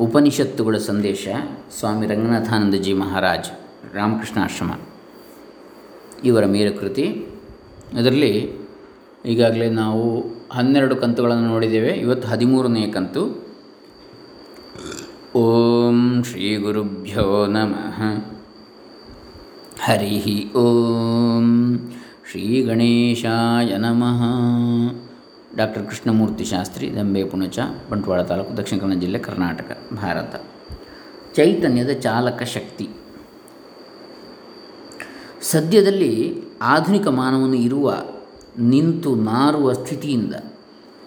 ಉಪನಿಷತ್ತುಗಳ ಸಂದೇಶ ಸ್ವಾಮಿ ರಂಗನಾಥಾನಂದಜಿ ಮಹಾರಾಜ್, ರಾಮಕೃಷ್ಣ ಆಶ್ರಮ. ಇವರ ಮೇರುಕೃತಿ ಅದರಲ್ಲಿ ಈಗಾಗಲೇ ನಾವು ಹನ್ನೆರಡು ಕಂತುಗಳನ್ನು ನೋಡಿದ್ದೇವೆ. ಇವತ್ತು ಹದಿಮೂರನೆಯ ಕಂತು. ಓಂ ಶ್ರೀ ಗುರುಭ್ಯೋ ನಮಃ. ಹರಿ ಓಂ ಶ್ರೀ ಗಣೇಶಾಯ ನಮಃ. ಡಾಕ್ಟರ್ ಕೃಷ್ಣಮೂರ್ತಿ ಶಾಸ್ತ್ರಿ, ದಂಬೆ, ಪುಣಚ, ಬಂಟ್ವಾಳ ತಾಲೂಕು, ದಕ್ಷಿಣ ಕನ್ನಡ ಜಿಲ್ಲೆ ಕರ್ನಾಟಕ, ಭಾರತ. ಚೈತನ್ಯದ ಚಾಲಕ ಶಕ್ತಿ. ಸದ್ಯದಲ್ಲಿ ಆಧುನಿಕ ಮಾನವನು ಇರುವ ನಿಂತು ನಾರುವ ಸ್ಥಿತಿಯಿಂದ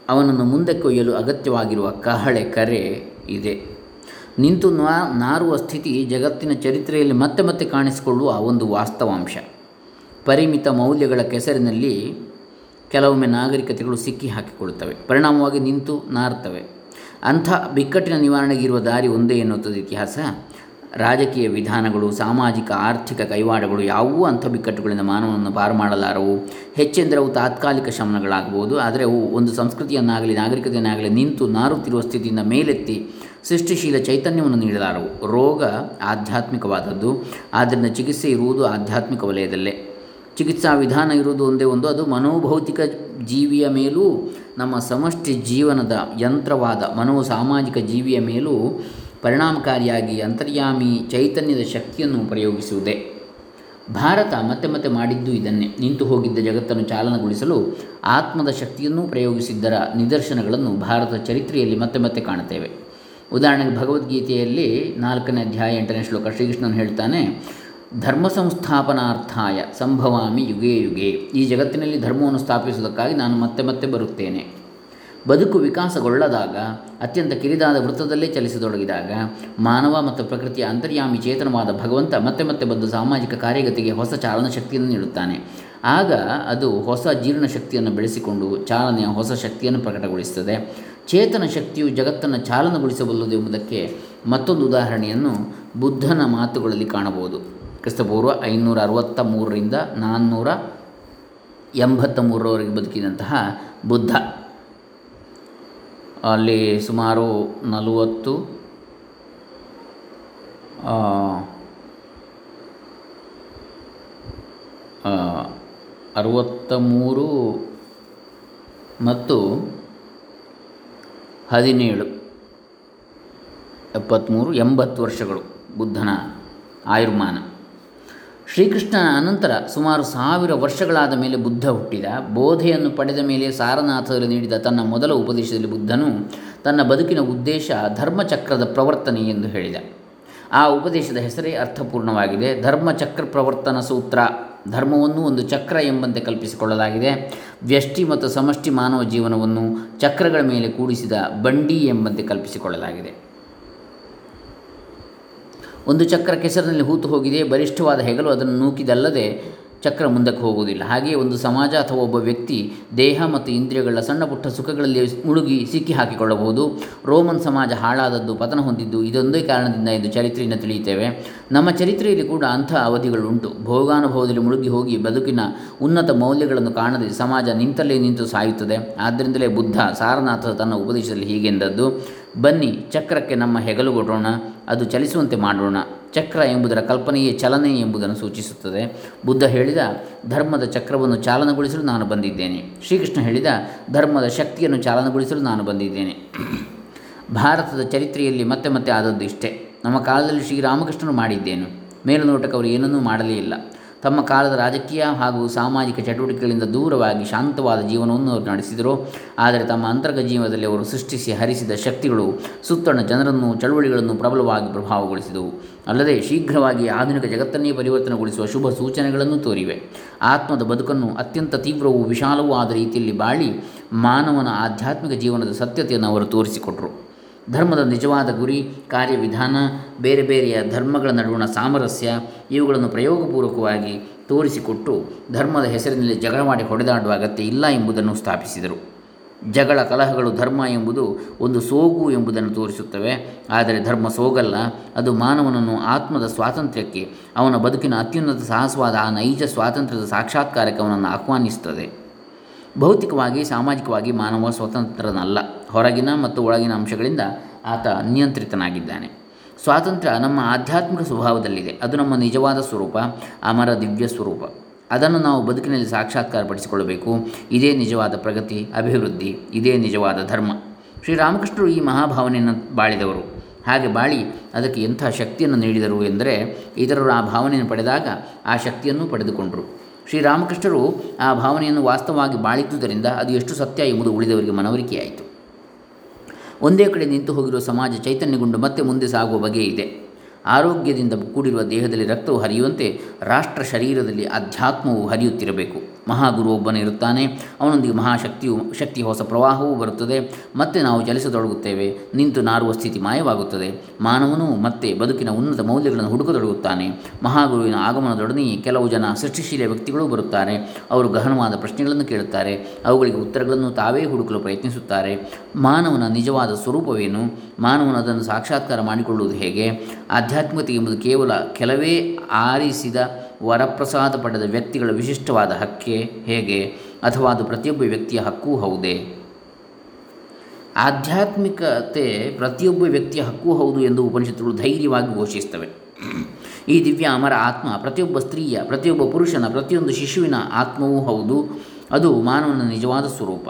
ಅವನನ್ನು ಮುಂದಕ್ಕೆ ಒಯ್ಯಲು ಅಗತ್ಯವಾಗಿರುವ ಕಹಳೆ ಕರೆ ಇದೆ. ನಿಂತು ನಾರುವ ಸ್ಥಿತಿ ಜಗತ್ತಿನ ಚರಿತ್ರೆಯಲ್ಲಿ ಮತ್ತೆ ಮತ್ತೆ ಕಾಣಿಸಿಕೊಳ್ಳುವ ಒಂದು ವಾಸ್ತವಾಂಶ. ಪರಿಮಿತ ಮೌಲ್ಯಗಳ ಕೆಸರಿನಲ್ಲಿ ಕೆಲವೊಮ್ಮೆ ನಾಗರಿಕತೆಗಳು ಸಿಕ್ಕಿ ಹಾಕಿಕೊಳ್ಳುತ್ತವೆ. ಪರಿಣಾಮವಾಗಿ ನಿಂತು ನಾರ್ತವೆ. ಅಂಥ ಬಿಕ್ಕಟ್ಟಿನ ನಿವಾರಣೆಗೆ ಇರುವ ದಾರಿ ಒಂದೇ ಎನ್ನುತ್ತದೆ ಇತಿಹಾಸ. ರಾಜಕೀಯ ವಿಧಾನಗಳು, ಸಾಮಾಜಿಕ, ಆರ್ಥಿಕ ಕೈವಾಡಗಳು ಯಾವುವು ಅಂಥ ಬಿಕ್ಕಟ್ಟುಗಳಿಂದ ಮಾನವನನ್ನು ಪಾರು ಮಾಡಲಾರವು? ಹೆಚ್ಚೆಂದರೆ ಅವು ತಾತ್ಕಾಲಿಕ ಶಮನಗಳಾಗಬಹುದು. ಆದರೆ ಅವು ಒಂದು ಸಂಸ್ಕೃತಿಯನ್ನಾಗಲಿ, ನಾಗರಿಕತೆಯನ್ನಾಗಲಿ ನಿಂತು ನಾರುತ್ತಿರುವ ಸ್ಥಿತಿಯಿಂದ ಮೇಲೆತ್ತಿ ಸೃಷ್ಟಿಶೀಲ ಚೈತನ್ಯವನ್ನು ನೀಡಲಾರವು. ರೋಗ ಆಧ್ಯಾತ್ಮಿಕವಾದದ್ದು. ಆದ್ದರಿಂದ ಚಿಕಿತ್ಸೆ ಇರುವುದು ಆಧ್ಯಾತ್ಮಿಕ ವಲಯದಲ್ಲೇ. ಚಿಕಿತ್ಸಾ ವಿಧಾನ ಇರುವುದು ಒಂದೇ ಒಂದು. ಅದು ಮನೋಭೌತಿಕ ಜೀವಿಯ ಮೇಲೂ ನಮ್ಮ ಸಮಷ್ಟಿ ಜೀವನದ ಯಂತ್ರವಾದ ಮನೋ ಸಾಮಾಜಿಕ ಜೀವಿಯ ಮೇಲೂ ಪರಿಣಾಮಕಾರಿಯಾಗಿ ಅಂತರ್ಯಾಮಿ ಚೈತನ್ಯದ ಶಕ್ತಿಯನ್ನು ಪ್ರಯೋಗಿಸುವುದೇ ಭಾರತ ಮತ್ತೆ ಮತ್ತೆ ಮಾಡಿದ್ದು ಇದನ್ನೇ. ನಿಂತು ಹೋಗಿದ್ದ ಜಗತ್ತನ್ನು ಚಾಲನಗೊಳಿಸಲು ಆತ್ಮದ ಶಕ್ತಿಯನ್ನು ಪ್ರಯೋಗಿಸಿದ್ದರ ನಿದರ್ಶನಗಳನ್ನು ಭಾರತ ಚರಿತ್ರೆಯಲ್ಲಿ ಮತ್ತೆ ಮತ್ತೆ ಕಾಣುತ್ತೇವೆ. ಉದಾಹರಣೆಗೆ ಭಗವದ್ಗೀತೆಯಲ್ಲಿ ನಾಲ್ಕನೇ ಅಧ್ಯಾಯ ಎಂಟನೇ ಶ್ಲೋಕ ಶ್ರೀಕೃಷ್ಣನು ಹೇಳ್ತಾನೆ ಧರ್ಮ ಸಂಸ್ಥಾಪನಾರ್ಥಾಯ ಸಂಭವಾಮಿ ಯುಗೇ ಯುಗೇ. ಈ ಜಗತ್ತಿನಲ್ಲಿ ಧರ್ಮವನ್ನು ಸ್ಥಾಪಿಸುವುದಕ್ಕಾಗಿ ನಾನು ಮತ್ತೆ ಮತ್ತೆ ಬರುತ್ತೇನೆ. ಬದುಕು ವಿಕಾಸಗೊಳ್ಳದಾಗ, ಅತ್ಯಂತ ಕಿರಿದಾದ ವೃತ್ತದಲ್ಲೇ ಚಲಿಸತೊಡಗಿದಾಗ, ಮಾನವ ಮತ್ತು ಪ್ರಕೃತಿಯ ಅಂತರ್ಯಾಮಿ ಚೇತನವಾದ ಭಗವಂತ ಮತ್ತೆ ಮತ್ತೆ ಬಂದು ಸಾಮಾಜಿಕ ಕಾರ್ಯಗತಿಗೆ ಹೊಸ ಚಾಲನ ಶಕ್ತಿಯನ್ನು ನೀಡುತ್ತಾನೆ. ಆಗ ಅದು ಹೊಸ ಜೀರ್ಣ ಶಕ್ತಿಯನ್ನು ಬೆಳೆಸಿಕೊಂಡು ಚಾಲನೆಯ ಹೊಸ ಶಕ್ತಿಯನ್ನು ಪ್ರಕಟಗೊಳಿಸುತ್ತದೆ. ಚೇತನ ಶಕ್ತಿಯು ಜಗತ್ತನ್ನು ಚಾಲನಗೊಳಿಸಬಲ್ಲದು ಎಂಬುದಕ್ಕೆ ಮತ್ತೊಂದು ಉದಾಹರಣೆಯನ್ನು ಬುದ್ಧನ ಮಾತುಗಳಲ್ಲಿ ಕಾಣಬಹುದು. ಕ್ರಿಸ್ತಪೂರ್ವ ಐನೂರ ಅರವತ್ತ ಮೂರರಿಂದ ನಾನ್ನೂರ ಎಂಬತ್ತ ಮೂರರವರೆಗೆ ಬದುಕಿದಂತಹ ಬುದ್ಧ. ಅಲ್ಲಿ ಸುಮಾರು ನಲವತ್ತು ಅರವತ್ತ ಮೂರು ಮತ್ತು ಹದಿನೇಳು ಎಪ್ಪತ್ತ್ಮೂರು ಎಂಬತ್ತು ವರ್ಷಗಳು ಬುದ್ಧನ ಆಯುರ್ಮಾನ. ಶ್ರೀಕೃಷ್ಣನ ಅನಂತರ ಸುಮಾರು ಸಾವಿರ ವರ್ಷಗಳಾದ ಮೇಲೆ ಬುದ್ಧ ಹುಟ್ಟಿದ, ಬೋಧೆಯನ್ನು ಪಡೆದ ಮೇಲೆ ಸಾರನಾಥದಲ್ಲಿ ನೀಡಿದ ತನ್ನ ಮೊದಲ ಉಪದೇಶದಲ್ಲಿ ಬುದ್ಧನು ತನ್ನ ಬದುಕಿನ ಉದ್ದೇಶ ಧರ್ಮಚಕ್ರದ ಪ್ರವರ್ತನೆ ಎಂದು ಹೇಳಿದ. ಆ ಉಪದೇಶದ ಹೆಸರೇ ಅರ್ಥಪೂರ್ಣವಾಗಿದೆ. ಧರ್ಮಚಕ್ರ ಪ್ರವರ್ತನ ಸೂತ್ರ. ಧರ್ಮವನ್ನು ಒಂದು ಚಕ್ರ ಎಂಬಂತೆ ಕಲ್ಪಿಸಿಕೊಳ್ಳಲಾಗಿದೆ. ವ್ಯಷ್ಟಿ ಮತ್ತು ಸಮಷ್ಟಿ ಮಾನವ ಜೀವನವನ್ನು ಚಕ್ರಗಳ ಮೇಲೆ ಕೂಡಿಸಿದ ಬಂಡಿ ಎಂಬಂತೆ ಕಲ್ಪಿಸಿಕೊಳ್ಳಲಾಗಿದೆ. ಒಂದು ಚಕ್ರ ಕೆಸರಿನಲ್ಲಿ ಹೂತು ಹೋಗಿದೆ ಬಲಿಷ್ಠವಾದ ಹೆಗಲು ಅದನ್ನು ನೂಕಿದಲ್ಲದೆ ಚಕ್ರ ಮುಂದಕ್ಕೆ ಹೋಗುವುದಿಲ್ಲ. ಹಾಗೆಯೇ ಒಂದು ಸಮಾಜ ಅಥವಾ ಒಬ್ಬ ವ್ಯಕ್ತಿ ದೇಹ ಮತ್ತು ಇಂದ್ರಿಯಗಳ ಸಣ್ಣ ಪುಟ್ಟ ಸುಖಗಳಲ್ಲಿ ಮುಳುಗಿ ಸಿಕ್ಕಿ ಹಾಕಿಕೊಳ್ಳಬಹುದು. ರೋಮನ್ ಸಮಾಜ ಹಾಳಾದದ್ದು ಪತನ ಹೊಂದಿದ್ದು ಇದೊಂದೇ ಕಾರಣದಿಂದ ಎಂದು ಚರಿತ್ರೆಯನ್ನು ತಿಳಿಯುತ್ತೇವೆ. ನಮ್ಮ ಚರಿತ್ರೆಯಲ್ಲಿ ಕೂಡ ಅಂಥ ಅವಧಿಗಳುಂಟು. ಭೋಗಾನುಭವದಲ್ಲಿ ಮುಳುಗಿ ಹೋಗಿ ಬದುಕಿನ ಉನ್ನತ ಮೌಲ್ಯಗಳನ್ನು ಕಾಣದೆ ಸಮಾಜ ನಿಂತಲ್ಲೇ ನಿಂತು ಸಾಯುತ್ತದೆ. ಆದ್ದರಿಂದಲೇ ಬುದ್ಧ ಸಾರನಾಥ ತನ್ನ ಉಪದೇಶದಲ್ಲಿ ಹೀಗೆಂದದ್ದು, ಬನ್ನಿ, ಚಕ್ರಕ್ಕೆ ನಮ್ಮ ಹೆಗಲು ಕೊಡೋಣ ಅದು ಚಲಿಸುವಂತೆ ಮಾಡೋಣ. ಚಕ್ರ ಎಂಬುದರ ಕಲ್ಪನೆಯೇ ಚಲನೆ ಎಂಬುದನ್ನು ಸೂಚಿಸುತ್ತದೆ. ಬುದ್ಧ ಹೇಳಿದ, ಧರ್ಮದ ಚಕ್ರವನ್ನು ಚಾಲನಗೊಳಿಸಲು ನಾನು ಬಂದಿದ್ದೇನೆ. ಶ್ರೀಕೃಷ್ಣ ಹೇಳಿದ, ಧರ್ಮದ ಶಕ್ತಿಯನ್ನು ಚಾಲನಗೊಳಿಸಲು ನಾನು ಬಂದಿದ್ದೇನೆ. ಭಾರತದ ಚರಿತ್ರೆಯಲ್ಲಿ ಮತ್ತೆ ಮತ್ತೆ ಆದದ್ದು ಇಷ್ಟೇ. ನಮ್ಮ ಕಾಲದಲ್ಲಿ ಶ್ರೀರಾಮಕೃಷ್ಣನು ಮಾಡಿದ್ದೇನು? ಮೇಲುನೋಟಕ್ಕೆ ಅವರು ಏನನ್ನೂ ಮಾಡಲೇ ಇಲ್ಲ. ತಮ್ಮ ಕಾಲದ ರಾಜಕೀಯ ಹಾಗೂ ಸಾಮಾಜಿಕ ಚಟುವಟಿಕೆಗಳಿಂದ ದೂರವಾಗಿ ಶಾಂತವಾದ ಜೀವನವನ್ನು ಅವರು ನಡೆಸಿದರು. ಆದರೆ ತಮ್ಮ ಅಂತರ್ಗ ಜೀವನದಲ್ಲಿ ಅವರು ಸೃಷ್ಟಿಸಿ ಹರಿಸಿದ ಶಕ್ತಿಗಳು ಸುತ್ತಣ ಜನರನ್ನು, ಚಳುವಳಿಗಳನ್ನು ಪ್ರಬಲವಾಗಿ ಪ್ರಭಾವಗೊಳಿಸಿದವು. ಅಲ್ಲದೆ ಶೀಘ್ರವಾಗಿ ಆಧುನಿಕ ಜಗತ್ತನ್ನೇ ಪರಿವರ್ತನೆಗೊಳಿಸುವ ಶುಭ ಸೂಚನೆಗಳನ್ನು ತೋರಿವೆ. ಆತ್ಮದ ಬದುಕನ್ನು ಅತ್ಯಂತ ತೀವ್ರವೂ ವಿಶಾಲವೂ ಆದ ರೀತಿಯಲ್ಲಿ ಬಾಳಿ ಮಾನವನ ಆಧ್ಯಾತ್ಮಿಕ ಜೀವನದ ಸತ್ಯತೆಯನ್ನು ಅವರು ತೋರಿಸಿಕೊಟ್ಟರು ಧರ್ಮದ ನಿಜವಾದ ಗುರಿ, ಕಾರ್ಯವಿಧಾನ, ಬೇರೆ ಬೇರೆಯ ಧರ್ಮಗಳ ನಡುವಣ ಸಾಮರಸ್ಯ ಇವುಗಳನ್ನು ಪ್ರಯೋಗಪೂರ್ವಕವಾಗಿ ತೋರಿಸಿಕೊಟ್ಟು ಧರ್ಮದ ಹೆಸರಿನಲ್ಲಿ ಜಗಳ ಮಾಡಿ ಹೊಡೆದಾಡುವ ಅಗತ್ಯ ಇಲ್ಲ ಎಂಬುದನ್ನು ಸ್ಥಾಪಿಸಿದರು. ಜಗಳ ಕಲಹಗಳು ಧರ್ಮ ಎಂಬುದು ಒಂದು ಸೋಗು ಎಂಬುದನ್ನು ತೋರಿಸುತ್ತವೆ. ಆದರೆ ಧರ್ಮ ಸೋಗಲ್ಲ. ಅದು ಮಾನವನನ್ನು ಆತ್ಮದ ಸ್ವಾತಂತ್ರ್ಯಕ್ಕೆ, ಅವನ ಬದುಕಿನ ಅತ್ಯುನ್ನತ ಸಾಹಸವಾದ ಆ ನೈಜ ಸ್ವಾತಂತ್ರ್ಯದ ಸಾಕ್ಷಾತ್ಕಾರಕ್ಕೆ ಅವನನ್ನು ಆಹ್ವಾನಿಸುತ್ತದೆ. ಭೌತಿಕವಾಗಿ, ಸಾಮಾಜಿಕವಾಗಿ ಮಾನವ ಸ್ವತಂತ್ರನಲ್ಲ. ಹೊರಗಿನ ಮತ್ತು ಒಳಗಿನ ಅಂಶಗಳಿಂದ ಆತ ನಿಯಂತ್ರಿತನಾಗಿದ್ದಾನೆ. ಸ್ವಾತಂತ್ರ್ಯ ನಮ್ಮ ಆಧ್ಯಾತ್ಮಿಕ ಸ್ವಭಾವದಲ್ಲಿದೆ. ಅದು ನಮ್ಮ ನಿಜವಾದ ಸ್ವರೂಪ, ಅಮರ ದಿವ್ಯ ಸ್ವರೂಪ. ಅದನ್ನು ನಾವು ಬದುಕಿನಲ್ಲಿ ಸಾಕ್ಷಾತ್ಕಾರಪಡಿಸಿಕೊಳ್ಳಬೇಕು. ಇದೇ ನಿಜವಾದ ಪ್ರಗತಿ, ಅಭಿವೃದ್ಧಿ, ಇದೇ ನಿಜವಾದ ಧರ್ಮ. ಶ್ರೀರಾಮಕೃಷ್ಣರು ಈ ಮಹಾಭಾವನೆಯನ್ನು ಬಾಳಿದವರು. ಹಾಗೆ ಬಾಳಿ ಅದಕ್ಕೆ ಎಂಥ ಶಕ್ತಿಯನ್ನು ನೀಡಿದರು ಎಂದರೆ, ಇತರರು ಆ ಭಾವನೆಯನ್ನು ಪಡೆದಾಗ ಆ ಶಕ್ತಿಯನ್ನು ಪಡೆದುಕೊಂಡರು. ಶ್ರೀರಾಮಕೃಷ್ಣರು ಆ ಭಾವನೆಯನ್ನು ವಾಸ್ತವವಾಗಿ ಬಾಳಿದ್ದುದರಿಂದ ಅದು ಎಷ್ಟು ಸತ್ಯ ಎಂಬುದು ಉಳಿದವರಿಗೆ ಮನವರಿಕೆಯಾಯಿತು. ಒಂದೇ ಕಡೆ ನಿಂತು ಹೋಗಿರುವ ಸಮಾಜ ಚೈತನ್ಯಗೊಂಡು ಮತ್ತೆ ಮುಂದೆ ಸಾಗುವ ಬಗೆ ಇದೆ. ಆರೋಗ್ಯದಿಂದ ಕೂಡಿರುವ ದೇಹದಲ್ಲಿ ರಕ್ತವು ಹರಿಯುವಂತೆ ರಾಷ್ಟ್ರ ಶರೀರದಲ್ಲಿ ಅಧ್ಯಾತ್ಮವು ಹರಿಯುತ್ತಿರಬೇಕು. ಮಹಾಗುರು ಒಬ್ಬನಿರುತ್ತಾನೆ ಅವನೊಂದಿಗೆ ಮಹಾಶಕ್ತಿಯು, ಶಕ್ತಿ ಹೊಸ ಪ್ರವಾಹವೂ ಬರುತ್ತದೆ. ಮತ್ತೆ ನಾವು ಚಲಿಸತೊಡಗುತ್ತೇವೆ. ನಿಂತು ನಾರುವ ಸ್ಥಿತಿ ಮಾಯವಾಗುತ್ತದೆ. ಮಾನವನು ಮತ್ತೆ ಬದುಕಿನ ಉನ್ನತ ಮೌಲ್ಯಗಳನ್ನು ಹುಡುಕತೊಡಗುತ್ತಾನೆ. ಮಹಾಗುರುವಿನ ಆಗಮನದೊಡನೆ ಕೆಲವು ಜನ ಸೃಷ್ಟಿಶೀಲ ವ್ಯಕ್ತಿಗಳು ಬರುತ್ತಾರೆ. ಅವರು ಗಹನವಾದ ಪ್ರಶ್ನೆಗಳನ್ನು ಕೇಳುತ್ತಾರೆ. ಅವುಗಳಿಗೆ ಉತ್ತರಗಳನ್ನು ತಾವೇ ಹುಡುಕಲು ಪ್ರಯತ್ನಿಸುತ್ತಾರೆ. ಮಾನವನ ನಿಜವಾದ ಸ್ವರೂಪವೇನು? ಮಾನವನು ಅದನ್ನು ಸಾಕ್ಷಾತ್ಕಾರ ಮಾಡಿಕೊಳ್ಳುವುದು ಹೇಗೆ? ಆಧ್ಯಾತ್ಮಿಕತೆ ಎಂಬುದು ಕೇವಲ ಕೆಲವೇ ಆರಿಸಿದ ವರಪ್ರಸಾದ ಪಡೆದ ವ್ಯಕ್ತಿಗಳ ವಿಶಿಷ್ಟವಾದ ಹಕ್ಕೆ ಹೇಗೆ? ಅಥವಾ ಅದು ಪ್ರತಿಯೊಬ್ಬ ವ್ಯಕ್ತಿಯ ಹಕ್ಕೂ ಹೌದೇ? ಆಧ್ಯಾತ್ಮಿಕತೆ ಪ್ರತಿಯೊಬ್ಬ ವ್ಯಕ್ತಿಯ ಹಕ್ಕೂ ಹೌದು ಎಂದು ಉಪನಿಷತ್ತುಗಳು ಧೈರ್ಯವಾಗಿ ಘೋಷಿಸ್ತವೆ ಈ ದಿವ್ಯ ಅಮರ ಆತ್ಮ ಪ್ರತಿಯೊಬ್ಬ ಸ್ತ್ರೀಯ, ಪ್ರತಿಯೊಬ್ಬ ಪುರುಷನ, ಪ್ರತಿಯೊಂದು ಶಿಶುವಿನ ಆತ್ಮವೂ ಹೌದು. ಅದು ಮಾನವನ ನಿಜವಾದ ಸ್ವರೂಪ.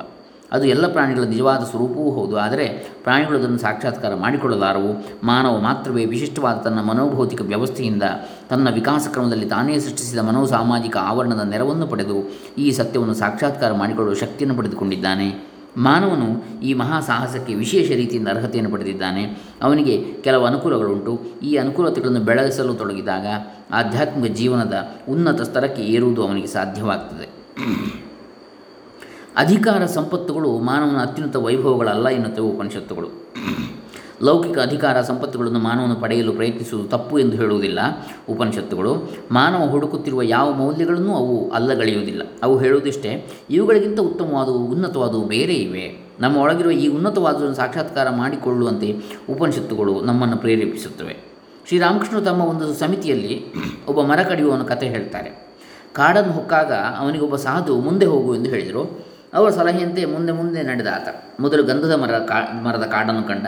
ಅದು ಎಲ್ಲ ಪ್ರಾಣಿಗಳ ನಿಜವಾದ ಸ್ವರೂಪವೂ ಹೌದು. ಆದರೆ ಪ್ರಾಣಿಗಳು ಅದನ್ನು ಸಾಕ್ಷಾತ್ಕಾರ ಮಾಡಿಕೊಳ್ಳಲಾರವು. ಮಾನವ ಮಾತ್ರವೇ ವಿಶಿಷ್ಟವಾದ ತನ್ನ ಮನೋಭೌತಿಕ ವ್ಯವಸ್ಥೆಯಿಂದ ತನ್ನ ವಿಕಾಸ ಕ್ರಮದಲ್ಲಿ ತಾನೇ ಸೃಷ್ಟಿಸಿದ ಮನೋಸಾಮಾಜಿಕ ಆವರಣದ ನೆರವನ್ನು ಪಡೆದು ಈ ಸತ್ಯವನ್ನು ಸಾಕ್ಷಾತ್ಕಾರ ಮಾಡಿಕೊಳ್ಳುವ ಶಕ್ತಿಯನ್ನು ಪಡೆದುಕೊಂಡಿದ್ದಾನೆ. ಮಾನವನು ಈ ಮಹಾ ಸಾಹಸಕ್ಕೆ ವಿಶೇಷ ರೀತಿಯಿಂದ ಅರ್ಹತೆಯನ್ನು ಪಡೆದಿದ್ದಾನೆ. ಅವನಿಗೆ ಕೆಲವು ಅನುಕೂಲಗಳುಂಟು. ಈ ಅನುಕೂಲತೆಗಳನ್ನು ಬೆಳೆಸಲು ತೊಡಗಿದಾಗ ಆಧ್ಯಾತ್ಮಿಕ ಜೀವನದ ಉನ್ನತ ಸ್ತರಕ್ಕೆ ಏರುವುದು ಅವನಿಗೆ ಸಾಧ್ಯವಾಗ್ತದೆ. ಅಧಿಕಾರ ಸಂಪತ್ತುಗಳು ಮಾನವನ ಅತ್ಯುನ್ನತ ವೈಭವಗಳಲ್ಲ ಎನ್ನುತ್ತವೆ ಉಪನಿಷತ್ತುಗಳು. ಲೌಕಿಕ ಅಧಿಕಾರ ಸಂಪತ್ತುಗಳನ್ನು ಮಾನವನು ಪಡೆಯಲು ಪ್ರಯತ್ನಿಸುವುದು ತಪ್ಪು ಎಂದು ಹೇಳುವುದಿಲ್ಲ ಉಪನಿಷತ್ತುಗಳು. ಮಾನವ ಹುಡುಕುತ್ತಿರುವ ಯಾವ ಮೌಲ್ಯಗಳನ್ನು ಅವು ಅಲ್ಲಗಳೆಯುವುದಿಲ್ಲ. ಅವು ಹೇಳುವುದಿಷ್ಟೇ, ಇವುಗಳಿಗಿಂತ ಉತ್ತಮವಾದವು ಉನ್ನತವಾದವು ಬೇರೆ ಇವೆ. ನಮ್ಮ ಒಳಗಿರುವ ಈ ಉನ್ನತವಾದವನ್ನು ಸಾಕ್ಷಾತ್ಕಾರ ಮಾಡಿಕೊಳ್ಳುವಂತೆ ಉಪನಿಷತ್ತುಗಳು ನಮ್ಮನ್ನು ಪ್ರೇರೇಪಿಸುತ್ತವೆ. ಶ್ರೀರಾಮಕೃಷ್ಣ ತಮ್ಮ ಒಂದು ಸಮಿತಿಯಲ್ಲಿ ಒಬ್ಬ ಮರ ಕಡಿಯುವವನ ಕತೆ ಹೇಳ್ತಾರೆ. ಕಾಡನ್ನು ಹೊಕ್ಕಾಗ ಅವನಿಗೊಬ್ಬ ಸಾಧು ಮುಂದೆ ಹೋಗು ಎಂದು ಹೇಳಿದರು. ಅವರ ಸಲಹೆಯಂತೆ ಮುಂದೆ ಮುಂದೆ ನಡೆದ ಆತ. ಮೊದಲು ಗಂಧದ ಮರ ಕಾ, ಮರದ ಕಾಡನ್ನು ಕಂಡ.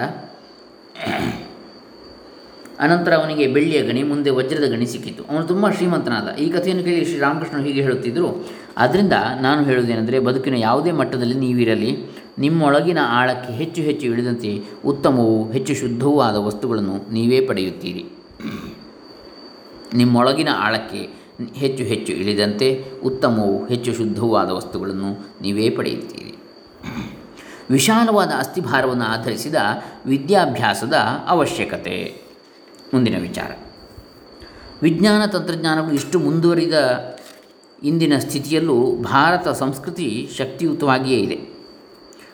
ಅನಂತರ ಅವನಿಗೆ ಬೆಳ್ಳಿಯ ಗಣಿ, ಮುಂದೆ ವಜ್ರದ ಗಣಿ ಸಿಕ್ಕಿತು. ಅವನು ತುಂಬ ಶ್ರೀಮಂತನಾದ. ಈ ಕಥೆಯನ್ನು ಕೇಳಿ ಶ್ರೀರಾಮಕೃಷ್ಣ ಹೀಗೆ ಹೇಳುತ್ತಿದ್ದರು ಆದ್ದರಿಂದ ನಾನು ಹೇಳುವುದೇನೆಂದರೆ, ಬದುಕಿನ ಯಾವುದೇ ಮಟ್ಟದಲ್ಲಿ ನೀವಿರಲಿ, ನಿಮ್ಮೊಳಗಿನ ಆಳಕ್ಕೆ ಹೆಚ್ಚು ಹೆಚ್ಚು ಇಳಿದಂತೆ ಉತ್ತಮವೂ ಹೆಚ್ಚು ಶುದ್ಧವೂ ಆದ ವಸ್ತುಗಳನ್ನು ನೀವೇ ಪಡೆಯುತ್ತೀರಿ. ನಿಮ್ಮೊಳಗಿನ ಆಳಕ್ಕೆ ಹೆಚ್ಚು ಹೆಚ್ಚು ಇಳಿದಂತೆ ಉತ್ತಮವೂ ಹೆಚ್ಚು ಶುದ್ಧವೂ ಆದ ವಸ್ತುಗಳನ್ನು ನೀವೇ ಪಡೆಯುತ್ತೀರಿ. ವಿಶಾಲವಾದ ಅಸ್ಥಿಭಾರವನ್ನು ಆಧರಿಸಿದ ವಿದ್ಯಾಭ್ಯಾಸದ ಅವಶ್ಯಕತೆ. ಮುಂದಿನ ವಿಚಾರ. ವಿಜ್ಞಾನ ತಂತ್ರಜ್ಞಾನಗಳು ಇಷ್ಟು ಮುಂದುವರಿದ ಇಂದಿನ ಸ್ಥಿತಿಯಲ್ಲೂ ಭಾರತ ಸಂಸ್ಕೃತಿ ಶಕ್ತಿಯುತವಾಗಿಯೇ ಇದೆ.